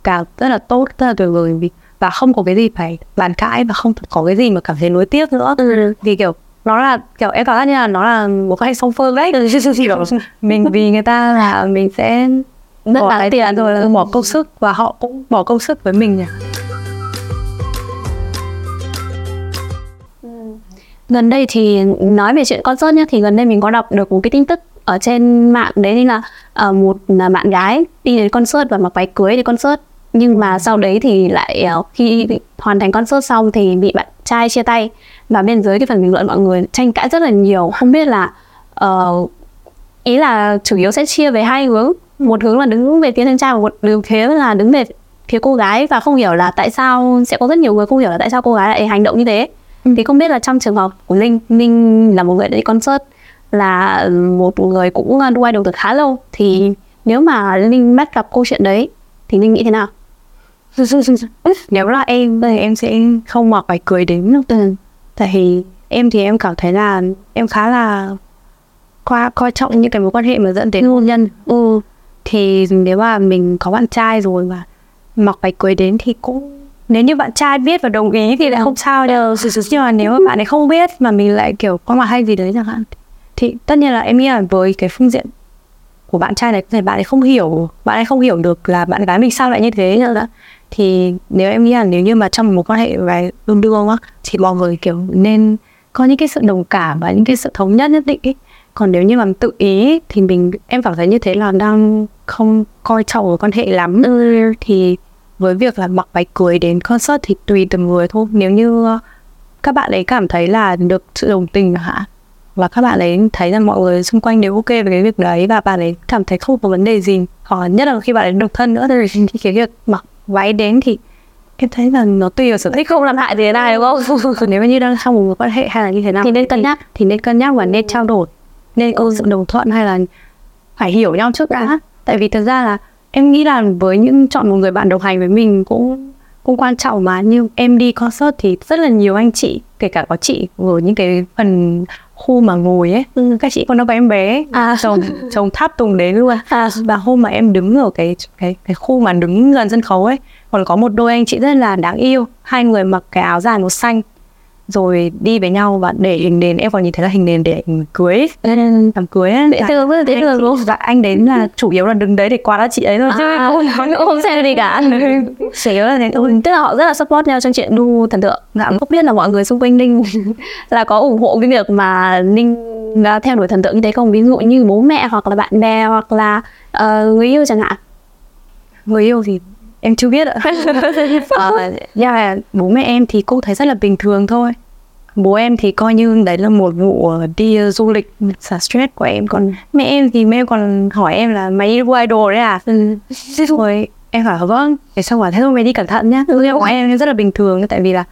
càng rất là tốt rất là tuyệt vời vì và không có cái gì phải bàn cãi và không có cái gì mà cảm thấy nuối tiếc nữa Ừ. vì kiểu nó là kiểu em cảm giác như là nó là một cái song phương đấy mình vì người ta là mình sẽ Rất bỏ cái tiền rồi Ừ. bỏ công sức và họ cũng bỏ công sức với mình nhỉ Gần đây thì nói về chuyện concert nhá thì gần đây mình có đọc được một cái tin tức ở trên mạng đấy là uh, một ờ, bạn gái đi đến concert và mặc váy cưới đi concert nhưng mà sau đấy thì lại uh, khi hoàn thành concert xong thì bị bạn trai chia tay. Và bên dưới cái phần bình luận mọi người tranh cãi rất là nhiều. Không biết là uh, ý là chủ yếu sẽ chia về hai hướng. Một hướng là đứng về phía thanh trai và một đường phía là đứng về phía cô gái. Và không hiểu là tại sao sẽ có rất nhiều người không hiểu là tại sao cô gái lại hành động như thế thì không biết là trong trường hợp của linh linh là một người đi concert là một người cũng đu idol được khá lâu thì nếu mà linh bắt gặp câu chuyện đấy thì linh nghĩ thế nào? Nếu là em thì em sẽ không mặc váy cưới đến đâu. Ừ. tại vì em thì em cảm thấy là em khá là qua coi trọng những cái mối quan hệ mà dẫn đến hôn nhân. Ừ. thì nếu mà mình có bạn trai rồi mà mặc váy cưới đến thì cũng nếu như bạn trai biết và đồng ý thì lại không sao đâu. Nhưng mà nếu mà bạn ấy không biết mà mình lại kiểu có mặt hay gì đấy chẳng hạn thì tất nhiên là em nghĩ là với cái phương diện của bạn trai này có thể bạn ấy không hiểu bạn ấy không hiểu được là bạn gái mình sao lại như thế nữa thì nếu em nghĩ là nếu như mà trong một quan hệ về đương đương á thì mọi người kiểu nên có những cái sự đồng cảm và những cái sự thống nhất nhất định ấy. còn nếu như mà tự ý thì mình em cảm thấy như thế là đang không coi trọng quan hệ lắm. Ừ. thì với việc là mặc váy cưới đến concert thì tùy từng người thôi. Nếu như ờ, các bạn ấy cảm thấy là được sự đồng tình hạn và các bạn ấy thấy rằng mọi người xung quanh đều ok với cái việc đấy và bạn ấy cảm thấy không có vấn đề gì. Hoặc là nhất là khi bạn ấy độc thân nữa thì cái việc mặc váy đến thì em thấy là nó tùy vào sở thích. Không làm hại đến ai đúng không? Còn nếu như đang trong một mối quan hệ hay là như thế nào Thì nên cân nhắc. thì nên cân nhắc và nên trao đổi. Nên có sự đồng thuận hay là phải hiểu nhau trước đã. Tại vì thật ra là em nghĩ là với những chọn một người bạn đồng hành với mình cũng cũng quan trọng mà. Như em đi concert thì rất là nhiều anh chị kể cả có chị ở những cái phần khu mà ngồi ấy các chị con nó có em bé À. chồng chồng tháp tùng đến luôn. À, và hôm mà em đứng ở cái cái cái khu mà đứng gần sân khấu ấy còn có một đôi anh chị rất là đáng yêu. Hai người mặc cái áo dài màu xanh rồi đi với nhau và để hình nền em còn nhìn thấy là hình nền để hình cưới. Làm cưới dễ Dạ. thương rất là dễ Anh thương luôn dạ, anh đến là chủ yếu là đứng đấy để qua chị ấy thôi chứ à, không cũng không xem gì cả. Chủ yếu là thế thôi. Ừ, tức là họ rất là support nhau trong chuyện đu thần tượng. Dạ. không biết là mọi người xung quanh ninh là có ủng hộ cái việc mà ninh theo đuổi thần tượng như thế không? Ví dụ như bố mẹ hoặc là bạn bè hoặc là ờ, người yêu chẳng hạn. Người yêu thì em chưa biết ạ. Ờ, nhưng mà bố mẹ em thì cũng thấy rất là bình thường thôi. Bố em thì coi như đấy là một vụ đi ờ, du lịch xả stress của em. Còn mẹ em thì mẹ còn hỏi em là mày đi đua idol đấy à? Ừ. rồi em bảo vâng thế xong bảo thế thôi mày đi cẩn thận nhá. Ừ, của em rất là bình thường tại vì là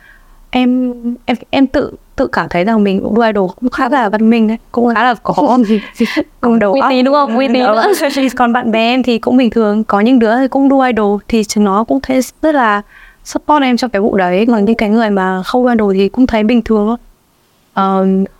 em em em tự tự cảm thấy rằng mình cũng đua idol cũng khá là văn minh đấy cũng khá là có cũng đầu Uy tín đúng không? Uy tín còn bạn bè em thì cũng bình thường có những đứa thì cũng đua idol thì nó cũng thấy rất là support em trong cái vụ đấy còn những cái người mà không đua idol thì cũng thấy bình thường thôi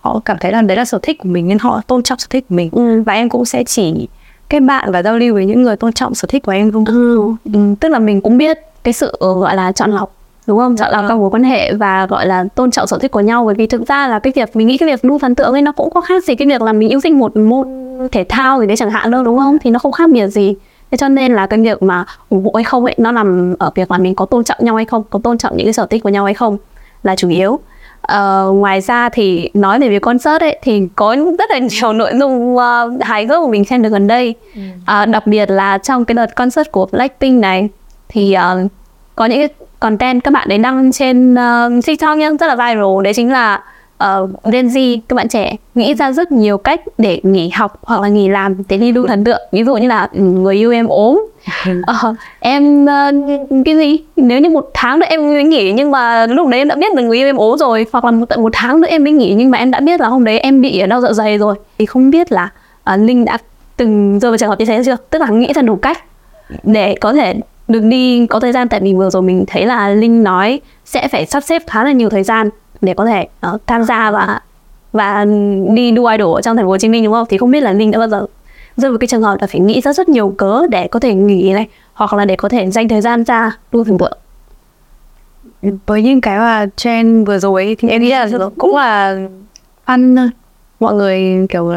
họ cảm thấy là đấy là sở thích của mình nên họ tôn trọng sở thích của mình Ừ. và em cũng sẽ chỉ kết bạn và giao lưu với những người tôn trọng sở thích của em không Ừ. Ừ, tức là mình cũng biết cái sự ờ, gọi là chọn lọc đúng không? Chọn lọc các mối quan hệ và gọi là tôn trọng sở thích của nhau. Bởi vì thực ra là cái việc mình nghĩ cái việc đu thần tượng ấy nó cũng có khác gì cái việc là mình yêu thích một môn thể thao gì đấy chẳng hạn đâu đúng không? Thì nó không khác biệt gì. Thế cho nên là cái việc mà ủng hộ hay không ấy nó nằm ở việc là mình có tôn trọng nhau hay không có tôn trọng những cái sở thích của nhau hay không là chủ yếu. Ờ, ngoài ra thì nói về việc concert ấy thì có rất là nhiều nội dung ờ, hài hước mà mình xem được gần đây. À, đặc biệt là trong cái đợt concert của Blackpink này thì ờ, có những cái content các bạn ấy đăng trên uh, TikTok nhá rất là viral. Đấy chính là uh, Gen Z các bạn trẻ nghĩ ra rất nhiều cách để nghỉ học hoặc là nghỉ làm để đi đu thần tượng. Ví dụ như là ừ, người yêu em ốm. Ờ, em ờ, cái gì? Nếu như một tháng nữa em mới nghỉ nhưng mà lúc đấy em đã biết là người yêu em ốm rồi hoặc là một, tận một tháng nữa em mới nghỉ nhưng mà em đã biết là hôm đấy em bị ở đau dạ dày rồi. Thì không biết là ờ, linh đã từng rơi vào trường hợp như thế chưa? Tức là nghĩ ra đủ cách để có thể được đi có thời gian tại vì vừa rồi mình thấy là linh nói sẽ phải sắp xếp khá là nhiều thời gian để có thể ờ, tham gia và và đi đua idol ở trong thành phố Hồ Chí Minh đúng không? Thì không biết là Linh đã bao giờ rơi vào cái trường hợp là phải nghĩ ra rất nhiều cớ để có thể nghỉ này hoặc là để có thể dành thời gian ra đua thần tượng. với những cái mà trend vừa rồi thì em nghĩ là cũng là thôi mọi người kiểu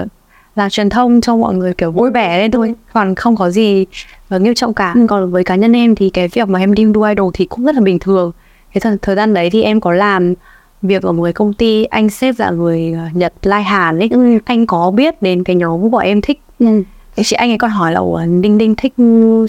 là truyền thông cho mọi người kiểu vui vẻ lên thôi còn không có gì ờ, nghiêm trọng cả Ừ. còn với cá nhân em thì cái việc mà em đi đua idol thì cũng rất là bình thường cái thời, thời gian đấy thì em có làm việc ở một cái công ty anh sếp là người ờ, Nhật Lai Hàn ấy anh có biết đến cái nhóm của em thích Ừ. Chị anh ấy còn hỏi là Ủa, Đinh Đinh thích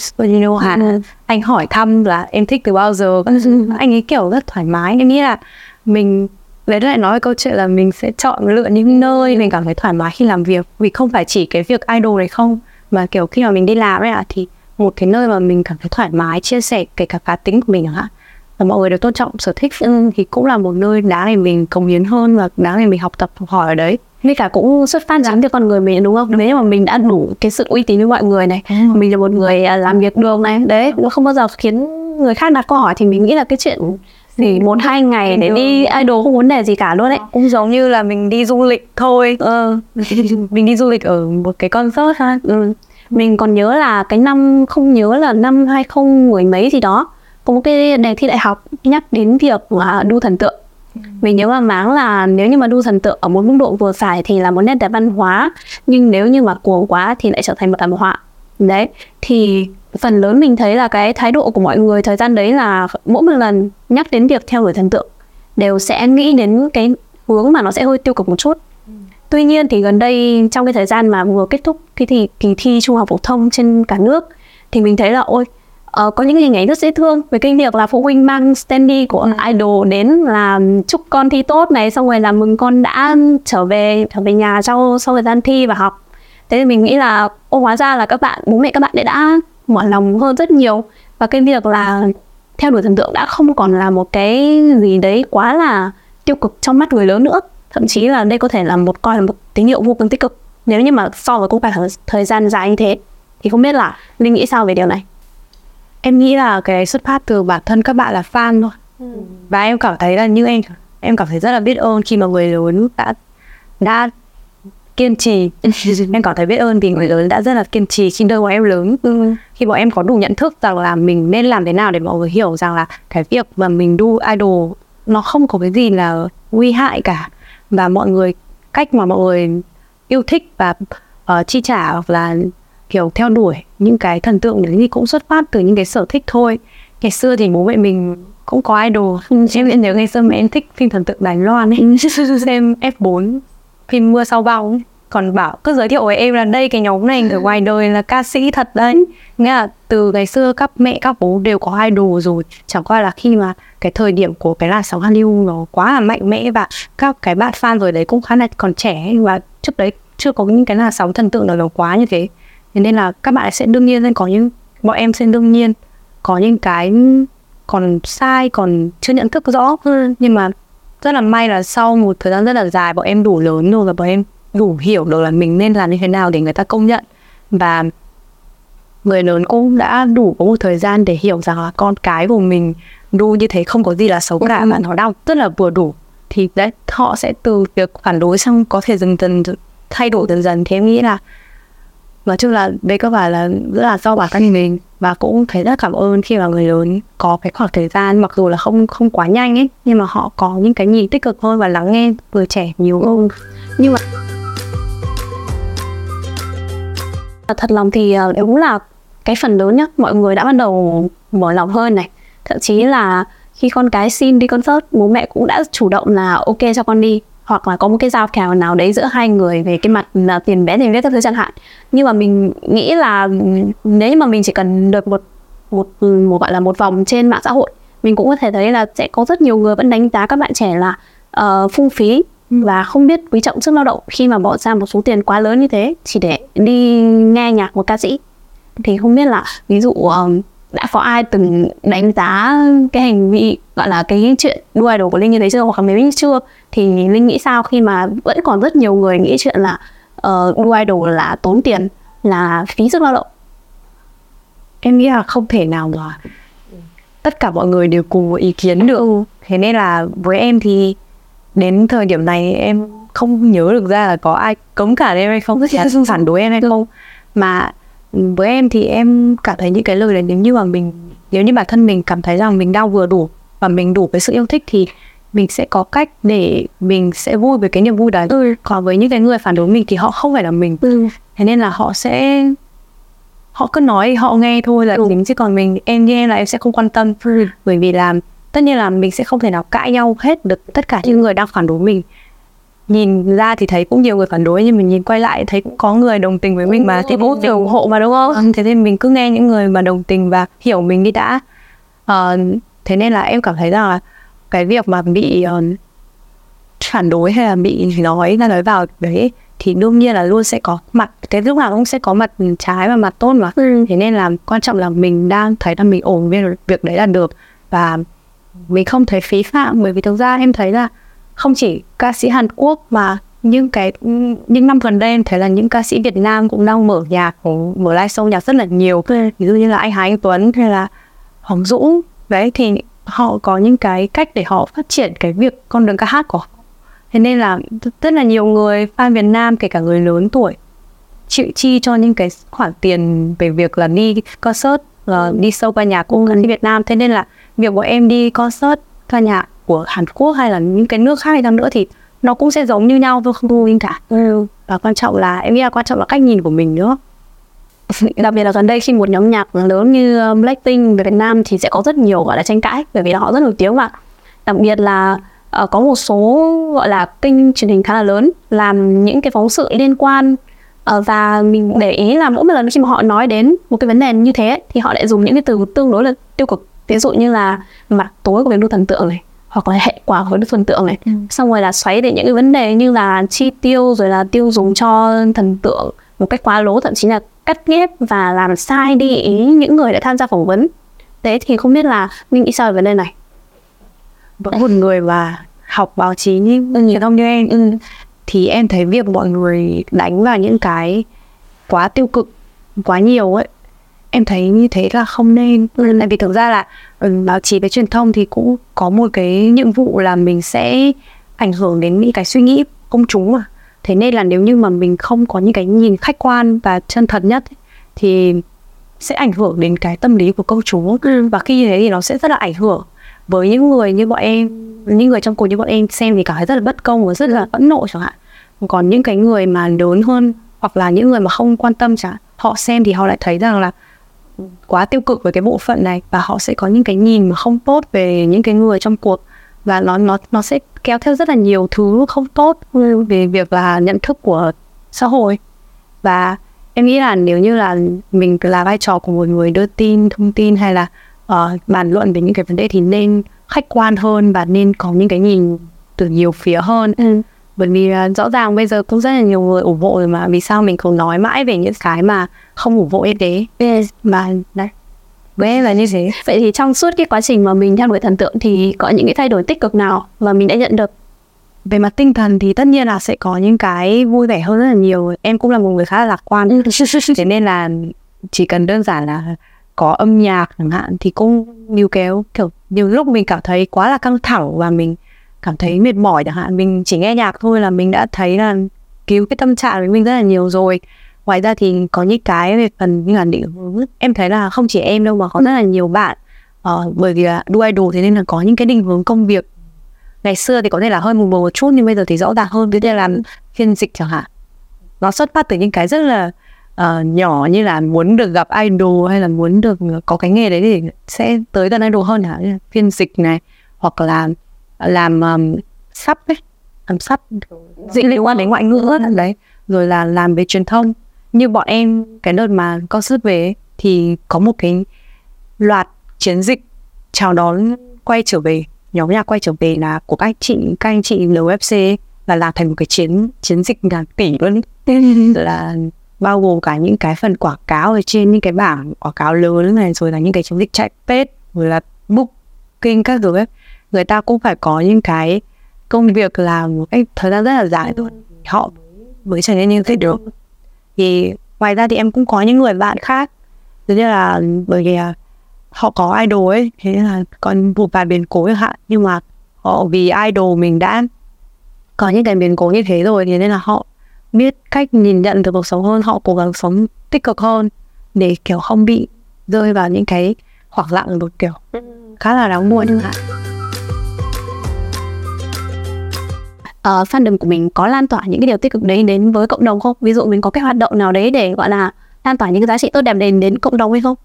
Superhero Hàn Ừ. anh hỏi thăm là em thích từ bao giờ Ừ. anh ấy kiểu rất thoải mái em nghĩ là mình đấy lại nói câu chuyện là mình sẽ chọn lựa những nơi mình cảm thấy thoải mái khi làm việc. Vì không phải chỉ cái việc idol này không mà kiểu khi mà mình đi làm ấy ạ thì một cái nơi mà mình cảm thấy thoải mái chia sẻ kể cả cá tính của mình hạn và mọi người đều tôn trọng sở thích ừ, thì cũng là một nơi đáng để mình cống hiến hơn và đáng để mình học tập học hỏi ở đấy. Với cả cũng xuất phát chính từ con người mình đúng không? Nếu mà mình đã đủ cái sự uy tín với mọi người này, mình là một người à, làm việc được này, đấy, nó không bao giờ khiến người khác đặt câu hỏi thì mình nghĩ là cái chuyện thì một hai ngày để đi idol không vấn đề gì cả luôn đấy. cũng giống như là mình đi du lịch thôi. Ờ, mình đi du lịch ở một cái concert ha. Ừ. Mình còn nhớ là cái năm không nhớ là năm 20 mười mấy gì đó có một cái đề thi đại học nhắc đến việc là đu thần tượng. Mình nhớ là máng là nếu như mà đu thần tượng ở một mức độ vừa phải thì là một nét đẹp văn hóa nhưng nếu như mà cuồng quá thì lại trở thành một thảm họa. Đấy thì phần lớn mình thấy là cái thái độ của mọi người thời gian đấy là mỗi một lần nhắc đến việc theo đuổi thần tượng đều sẽ nghĩ đến cái hướng mà nó sẽ hơi tiêu cực một chút. Tuy nhiên thì gần đây trong cái thời gian mà vừa kết thúc cái thì kỳ thi trung học phổ thông trên cả nước thì mình thấy là ôi ờ, có những hình ảnh rất dễ thương về cái việc là phụ huynh mang standee của idol đến là chúc con thi tốt này xong rồi là mừng con đã trở về trở về nhà sau sau thời gian thi và học. Thế thì mình nghĩ là ô hóa ra là các bạn bố mẹ các bạn đã mở lòng hơn rất nhiều. Và cái việc là theo đuổi thần tượng đã không còn là một cái gì đấy quá là tiêu cực trong mắt người lớn nữa. Thậm chí là đây có thể là một coi là một tín hiệu vô cùng tích cực. Nếu như mà so với cũng phải thời, thời gian dài như thế thì không biết là linh nghĩ sao về điều này? Em nghĩ là cái xuất phát từ bản thân các bạn là fan thôi. Và em cảm thấy là như em em cảm thấy rất là biết ơn khi mà người lớn đã đã kiên trì. Em cảm thấy biết ơn vì người lớn đã rất là kiên trì khi đưa bọn em lớn. Khi bọn em có đủ nhận thức rằng là mình nên làm thế nào để mọi người hiểu rằng là cái việc mà mình đu idol nó không có cái gì là nguy hại cả. Và mọi người cách mà mọi người yêu thích và uh, chi trả hoặc là kiểu theo đuổi những cái thần tượng đấy thì cũng xuất phát từ những cái sở thích thôi. Ngày xưa thì bố mẹ mình cũng có idol. Em vẫn nhớ ngày xưa mẹ em thích phim thần tượng Đài Loan ấy. Xem F4 phim mưa sau bão còn bảo cứ giới thiệu với em là đây cái nhóm này ở ngoài đời là ca sĩ thật đấy. Nghĩa là từ ngày xưa các mẹ các bố đều có idol rồi. Chẳng qua là khi mà cái thời điểm của cái làn sóng Hallyu nó quá là mạnh mẽ và các cái bạn fan rồi đấy cũng khá là còn trẻ và trước đấy chưa có những cái làn sóng thần tượng nào nó quá như thế. Thế nên là các bạn sẽ đương nhiên có những bọn em sẽ đương nhiên có những cái còn sai còn chưa nhận thức rõ. Nhưng mà rất là may là sau một thời gian rất là dài bọn em đủ lớn rồi và bọn em đủ hiểu được là mình nên làm như thế nào để người ta công nhận. Và người lớn cũng đã đủ có một thời gian để hiểu rằng là con cái của mình đu như thế không có gì là xấu cả mà nó đang rất là vừa đủ. Thì đấy họ sẽ từ việc phản đối xong có thể dần dần thay đổi dần dần. Thì em nghĩ là nói chung là đây có phải là rất là do bản thân mình và cũng thấy rất cảm ơn khi mà người lớn có cái khoảng thời gian, mặc dù là không không quá nhanh ấy, nhưng mà họ có những cái nhìn tích cực hơn và lắng nghe người trẻ nhiều hơn. Nhưng mà thật lòng thì ờ, đúng là cái phần lớn nhá, mọi người đã bắt đầu mở lòng hơn này. Thậm chí là khi con cái xin đi concert, bố mẹ cũng đã chủ động là ok, cho con đi hoặc là có một cái giao kèo nào đấy giữa hai người về cái mặt là tiền vé tiền vé các thứ chẳng hạn. Nhưng mà mình nghĩ là nếu mà mình chỉ cần được một một một gọi là một vòng trên mạng xã hội mình cũng có thể thấy là sẽ có rất nhiều người vẫn đánh giá các bạn trẻ là uh, phung phí và không biết quý trọng sức lao động khi mà bỏ ra một số tiền quá lớn như thế chỉ để đi nghe nhạc một ca sĩ. Thì không biết là ví dụ um, đã có ai từng đánh giá cái hành vi gọi là cái chuyện đua idol của linh như thế chưa? Hoặc là nếu như chưa? Thì linh nghĩ sao khi mà vẫn còn rất nhiều người nghĩ chuyện là uh, đua idol là tốn tiền là phí sức lao động? Em nghĩ là không thể nào mà tất cả mọi người đều cùng một ý kiến được. Ừ. thế nên là với em thì đến thời điểm này em không nhớ được ra là có ai cấm cả em hay không. Rất là phản đối em hay không. Mà với em thì em cảm thấy những cái lời đấy nếu như mà mình nếu như bản thân mình cảm thấy rằng mình đang vừa đủ và mình đủ cái sự yêu thích thì mình sẽ có cách để mình sẽ vui với cái niềm vui đấy ừ. còn với những cái người phản đối mình thì họ không phải là mình ừ. thế nên là họ sẽ họ cứ nói họ nghe thôi là ừ. chính chứ còn mình em như em là em sẽ không quan tâm ừ. bởi vì là tất nhiên là mình sẽ không thể nào cãi nhau hết được tất cả những người đang phản đối mình nhìn ra thì thấy cũng nhiều người phản đối nhưng mình nhìn quay lại thấy cũng có người đồng tình với mình mà thì cũng ủng hộ mà đúng không? Ừ, thế nên mình cứ nghe những người mà đồng tình và hiểu mình đi đã. Uh, thế nên là em cảm thấy rằng là cái việc mà bị uh, phản đối hay là bị nói ra nói vào đấy thì đương nhiên là luôn sẽ có mặt cái lúc nào cũng sẽ có mặt trái và mặt tốt mà ừ. thế nên là quan trọng là mình đang thấy là mình ổn với việc đấy là được và mình không thấy phí phạm bởi vì thực ra em thấy là không chỉ ca sĩ Hàn Quốc mà những cái những năm gần đây em thấy là những ca sĩ Việt Nam cũng đang mở nhạc mở live show nhạc rất là nhiều. Ví dụ như là anh Hà Anh Tuấn hay là Hoàng Dũng. Đấy thì họ có những cái cách để họ phát triển cái việc con đường ca hát của họ. Thế nên là rất là nhiều người fan Việt Nam kể cả người lớn tuổi chịu chi cho những cái khoản tiền về việc là đi concert uh, đi sâu qua nhà của ca sĩ Việt Nam. Thế nên là việc bọn em đi concert ca nhạc của Hàn Quốc hay là những cái nước khác hay nữa thì nó cũng sẽ giống như nhau thôi không thua cả. Ừ. và quan trọng là em nghĩ là quan trọng là cách nhìn của mình nữa. Đặc biệt là gần đây khi một nhóm nhạc lớn như um, Blackpink về Việt Nam thì sẽ có rất nhiều gọi là tranh cãi bởi vì là họ rất nổi tiếng mà. Đặc biệt là uh, có một số gọi là kênh truyền hình khá là lớn làm những cái phóng sự liên quan uh, và mình để ý là mỗi một lần khi mà họ nói đến một cái vấn đề như thế thì họ lại dùng những cái từ tương đối là tiêu cực. Ví dụ như là mặt tối của việc đu thần tượng này hoặc là hệ quả của thần tượng này ừ. xong rồi là xoáy đến những cái vấn đề như là chi tiêu rồi là tiêu dùng cho thần tượng một cách quá lố thậm chí là cắt ghép và làm sai đi ý những người đã tham gia phỏng vấn thế thì không biết là mình nghĩ sao về vấn đề này vẫn một người mà học báo chí như ừ. truyền thông như em ừ. thì em thấy việc mọi người đánh vào những cái quá tiêu cực quá nhiều ấy em thấy như thế là không nên ừ. tại vì thực ra là ừ, báo chí với truyền thông thì cũng có một cái nhiệm vụ là mình sẽ ảnh hưởng đến những cái suy nghĩ công chúng mà thế nên là nếu như mà mình không có những cái nhìn khách quan và chân thật nhất ấy, thì sẽ ảnh hưởng đến cái tâm lý của công chúng ừ. và khi như thế thì nó sẽ rất là ảnh hưởng với những người như bọn em những người trong cuộc như bọn em xem thì cảm thấy rất là bất công và rất là phẫn nộ chẳng hạn còn những cái người mà lớn hơn hoặc là những người mà không quan tâm chẳng hạn họ xem thì họ lại thấy rằng là quá tiêu cực với cái bộ phận này và họ sẽ có những cái nhìn mà không tốt về những cái người trong cuộc và nó nó nó sẽ kéo theo rất là nhiều thứ không tốt về việc là nhận thức của xã hội và em nghĩ là nếu như là mình là vai trò của một người đưa tin thông tin hay là uh, bàn luận về những cái vấn đề thì nên khách quan hơn và nên có những cái nhìn từ nhiều phía hơn ừ bởi vì uh, rõ ràng bây giờ cũng rất là nhiều người ủng hộ rồi mà vì sao mình không nói mãi về những cái mà không ủng hộ thế? Yes. mà đấy với là như thế. Vậy thì trong suốt cái quá trình mà mình theo đuổi thần tượng thì có những cái thay đổi tích cực nào mà mình đã nhận được? Về mặt tinh thần thì tất nhiên là sẽ có những cái vui vẻ hơn rất là nhiều. Em cũng là một người khá là lạc quan. Ừ. thế nên là chỉ cần đơn giản là có âm nhạc chẳng hạn thì cũng níu kéo. Kiểu nhiều lúc mình cảm thấy quá là căng thẳng và mình cảm thấy mệt mỏi chẳng hạn. Mình chỉ nghe nhạc thôi là mình đã thấy là cứu cái tâm trạng của mình rất là nhiều rồi. Ngoài ra thì có những cái về phần như là định hướng. Em thấy là không chỉ em đâu mà có rất là nhiều bạn. Uh, bởi vì là đua idol thế nên là có những cái định hướng công việc. Ngày xưa thì có thể là hơi mù mờ một chút nhưng bây giờ thì rõ ràng hơn. Ví dụ làm phiên dịch chẳng hạn. Nó xuất phát từ những cái rất là uh, nhỏ như là muốn được gặp idol hay là muốn được có cái nghề đấy thì sẽ tới gần idol hơn hả phiên dịch này hoặc là làm um, sắp ấy làm sắp dịch liên quan đến ngoại ngữ đấy. Rồi là làm về truyền thông. Như bọn em cái đợt mà concert về thì có một cái loạt chiến dịch chào đón quay trở về nhóm nhạc quay trở về là của các chị các anh chị LFC là làm thành một cái chiến chiến dịch ngàn tỷ luôn là bao gồm cả những cái phần quảng cáo ở trên những cái bảng quảng cáo lớn này rồi là những cái chiến dịch chạy page rồi là booking các thứ ấy người ta cũng phải có những cái công việc làm một cách thời gian rất là dài rồi họ mới trở nên như thế được. Thì ngoài ra thì em cũng có những người bạn khác, giống như là bởi vì họ có idol ấy, thế là còn một vài biến cố chẳng hạn, nhưng mà họ vì idol mình đã có những cái biến cố như thế rồi thì nên là họ biết cách nhìn nhận được cuộc sống hơn, họ cố gắng sống tích cực hơn để kiểu không bị rơi vào những cái hoảng lặng một kiểu khá là đáng buồn chẳng hạn. Uh, fandom của mình có lan tỏa những cái điều tích cực đấy đến với cộng đồng không? Ví dụ mình có cái hoạt động nào đấy để gọi là lan tỏa những cái giá trị tốt đẹp đến đến cộng đồng hay không?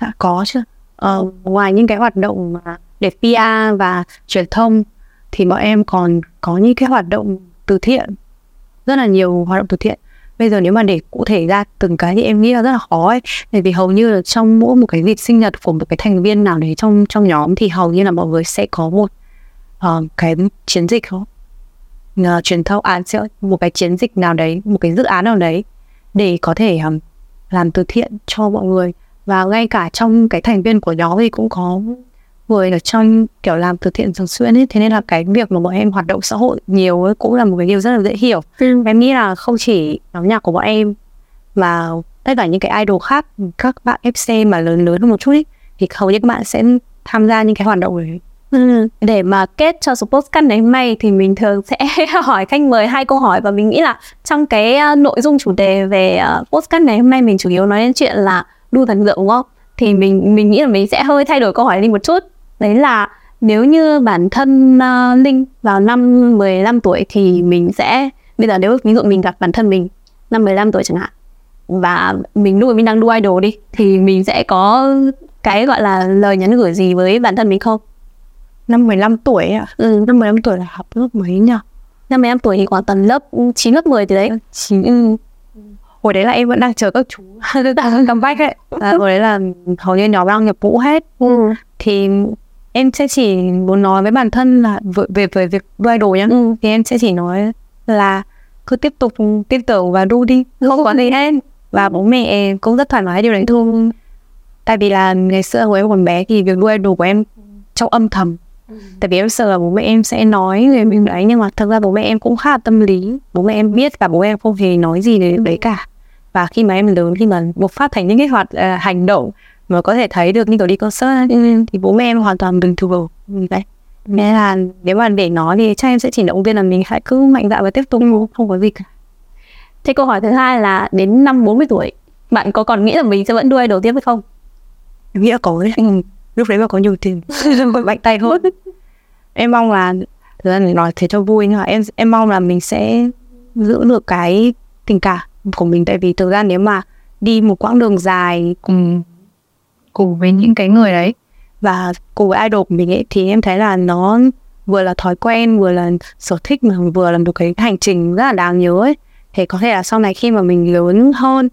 Dạ có chứ. uh, ngoài những cái hoạt động mà để PR và truyền thông thì bọn em còn có những cái hoạt động từ thiện rất là nhiều hoạt động từ thiện bây giờ nếu mà để cụ thể ra từng cái thì em nghĩ là rất là khó ấy bởi vì hầu như là trong mỗi một cái dịp sinh nhật của một cái thành viên nào đấy trong trong nhóm thì hầu như là mọi người sẽ có một uh, cái chiến dịch không uh, truyền thông à sẽ một cái chiến dịch nào đấy một cái dự án nào đấy để có thể um, làm từ thiện cho mọi người. Và ngay cả trong cái thành viên của nhóm thì cũng có người ở trong kiểu làm từ thiện thường xuyên ấy. Thế nên là cái việc mà bọn em hoạt động xã hội nhiều ấy cũng là một cái điều rất là dễ hiểu. Ừ. em nghĩ là không chỉ nhóm nhạc của bọn em mà tất cả những cái idol khác các bạn FC mà lớn lớn hơn một chút ấy, thì hầu như các bạn sẽ tham gia những cái hoạt động đấy Ừ. Để mà kết cho số postcard ngày hôm nay thì mình thường sẽ hỏi khách mời hai câu hỏi và mình nghĩ là trong cái uh, nội dung chủ đề về ờ, uh, postcard ngày hôm nay mình chủ yếu nói đến chuyện là đu thần tượng đúng không? Thì mình mình nghĩ là mình sẽ hơi thay đổi câu hỏi đi một chút. Đấy là nếu như bản thân uh, Linh vào năm 15 tuổi thì mình sẽ bây giờ nếu ví dụ mình gặp bản thân mình năm 15 tuổi chẳng hạn và mình lúc mình đang đu idol đi thì mình sẽ có cái gọi là lời nhắn gửi gì với bản thân mình không? Năm 15 tuổi ạ. Ừ, năm 15 tuổi là học lớp mấy nhỉ? Năm 15 tuổi thì khoảng tầm lớp 9 lớp 10 thì đấy. 9 ừ. Hồi đấy là em vẫn đang chờ các chú đang cầm bách ấy. À, hồi đấy là hầu như nhóm đang nhập ngũ hết. Ừ. Thì em sẽ chỉ muốn nói với bản thân là về về việc đu idol nhá. Ừ. Thì em sẽ chỉ nói là cứ tiếp tục tin tưởng và đu đi, không có gì hết. Và bố mẹ em cũng rất thoải mái điều đấy thôi. Tại vì là ngày xưa hồi em còn bé thì việc đu idol của em trong âm thầm tại vì em sợ là bố mẹ em sẽ nói về mình đấy nhưng mà thật ra bố mẹ em cũng khá là tâm lý. Bố mẹ em biết và bố mẹ em không hề nói gì về đấy cả. Và khi mà em lớn khi mà bộc phát thành những cái hoạt uh, hành động mà có thể thấy được như kiểu đi concert thì bố mẹ em hoàn toàn bình thường. Đấy. Nên là nếu mà để nói thì chắc em sẽ chỉ động viên là mình hãy cứ mạnh dạn và tiếp tục không? Có gì cả. Thế câu hỏi thứ hai là đến năm 40 tuổi bạn có còn nghĩ là mình sẽ vẫn đuôi đầu tiếp hay không? Em nghĩ là có đấy lúc đấy mà có nhiều tiền. Mạnh tay hơn em mong là thực ra để nói thế cho vui nhưng mà em em mong là mình sẽ giữ được cái tình cảm của mình. Tại vì thực ra nếu mà đi một quãng đường dài cùng cùng với những cái người đấy và cùng với idol của mình ấy thì em thấy là nó vừa là thói quen vừa là sở thích mà vừa là một cái hành trình rất là đáng nhớ ấy. Thì có thể là sau này khi mà mình lớn hơn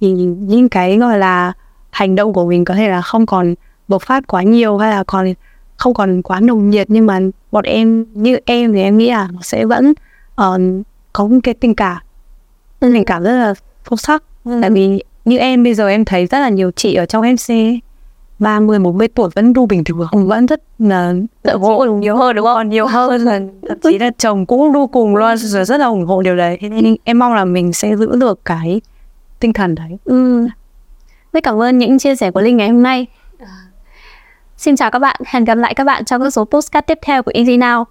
thì những cái gọi là hành động của mình có thể là không còn bộc phát quá nhiều hay là còn không còn quá nồng nhiệt nhưng mà bọn em như em thì em nghĩ là sẽ vẫn uh, có một cái tình cảm. Tình cảm rất là sâu sắc. Tại vì như em bây giờ em thấy rất là nhiều chị ở trong MC ấy, 30, 40 tuổi vẫn đu bình thường vẫn rất là ủng hộ nhiều hơn đúng không? còn nhiều hơn là thậm chí là chồng cũng đu cùng luôn rồi rất là ủng hộ điều đấy. Nên em mong là mình sẽ giữ được cái tinh thần đấy. Ừ. Rất cảm ơn những chia sẻ của Linh ngày hôm nay. Xin chào các bạn, hẹn gặp lại các bạn trong các số postcard tiếp theo của Easy Now.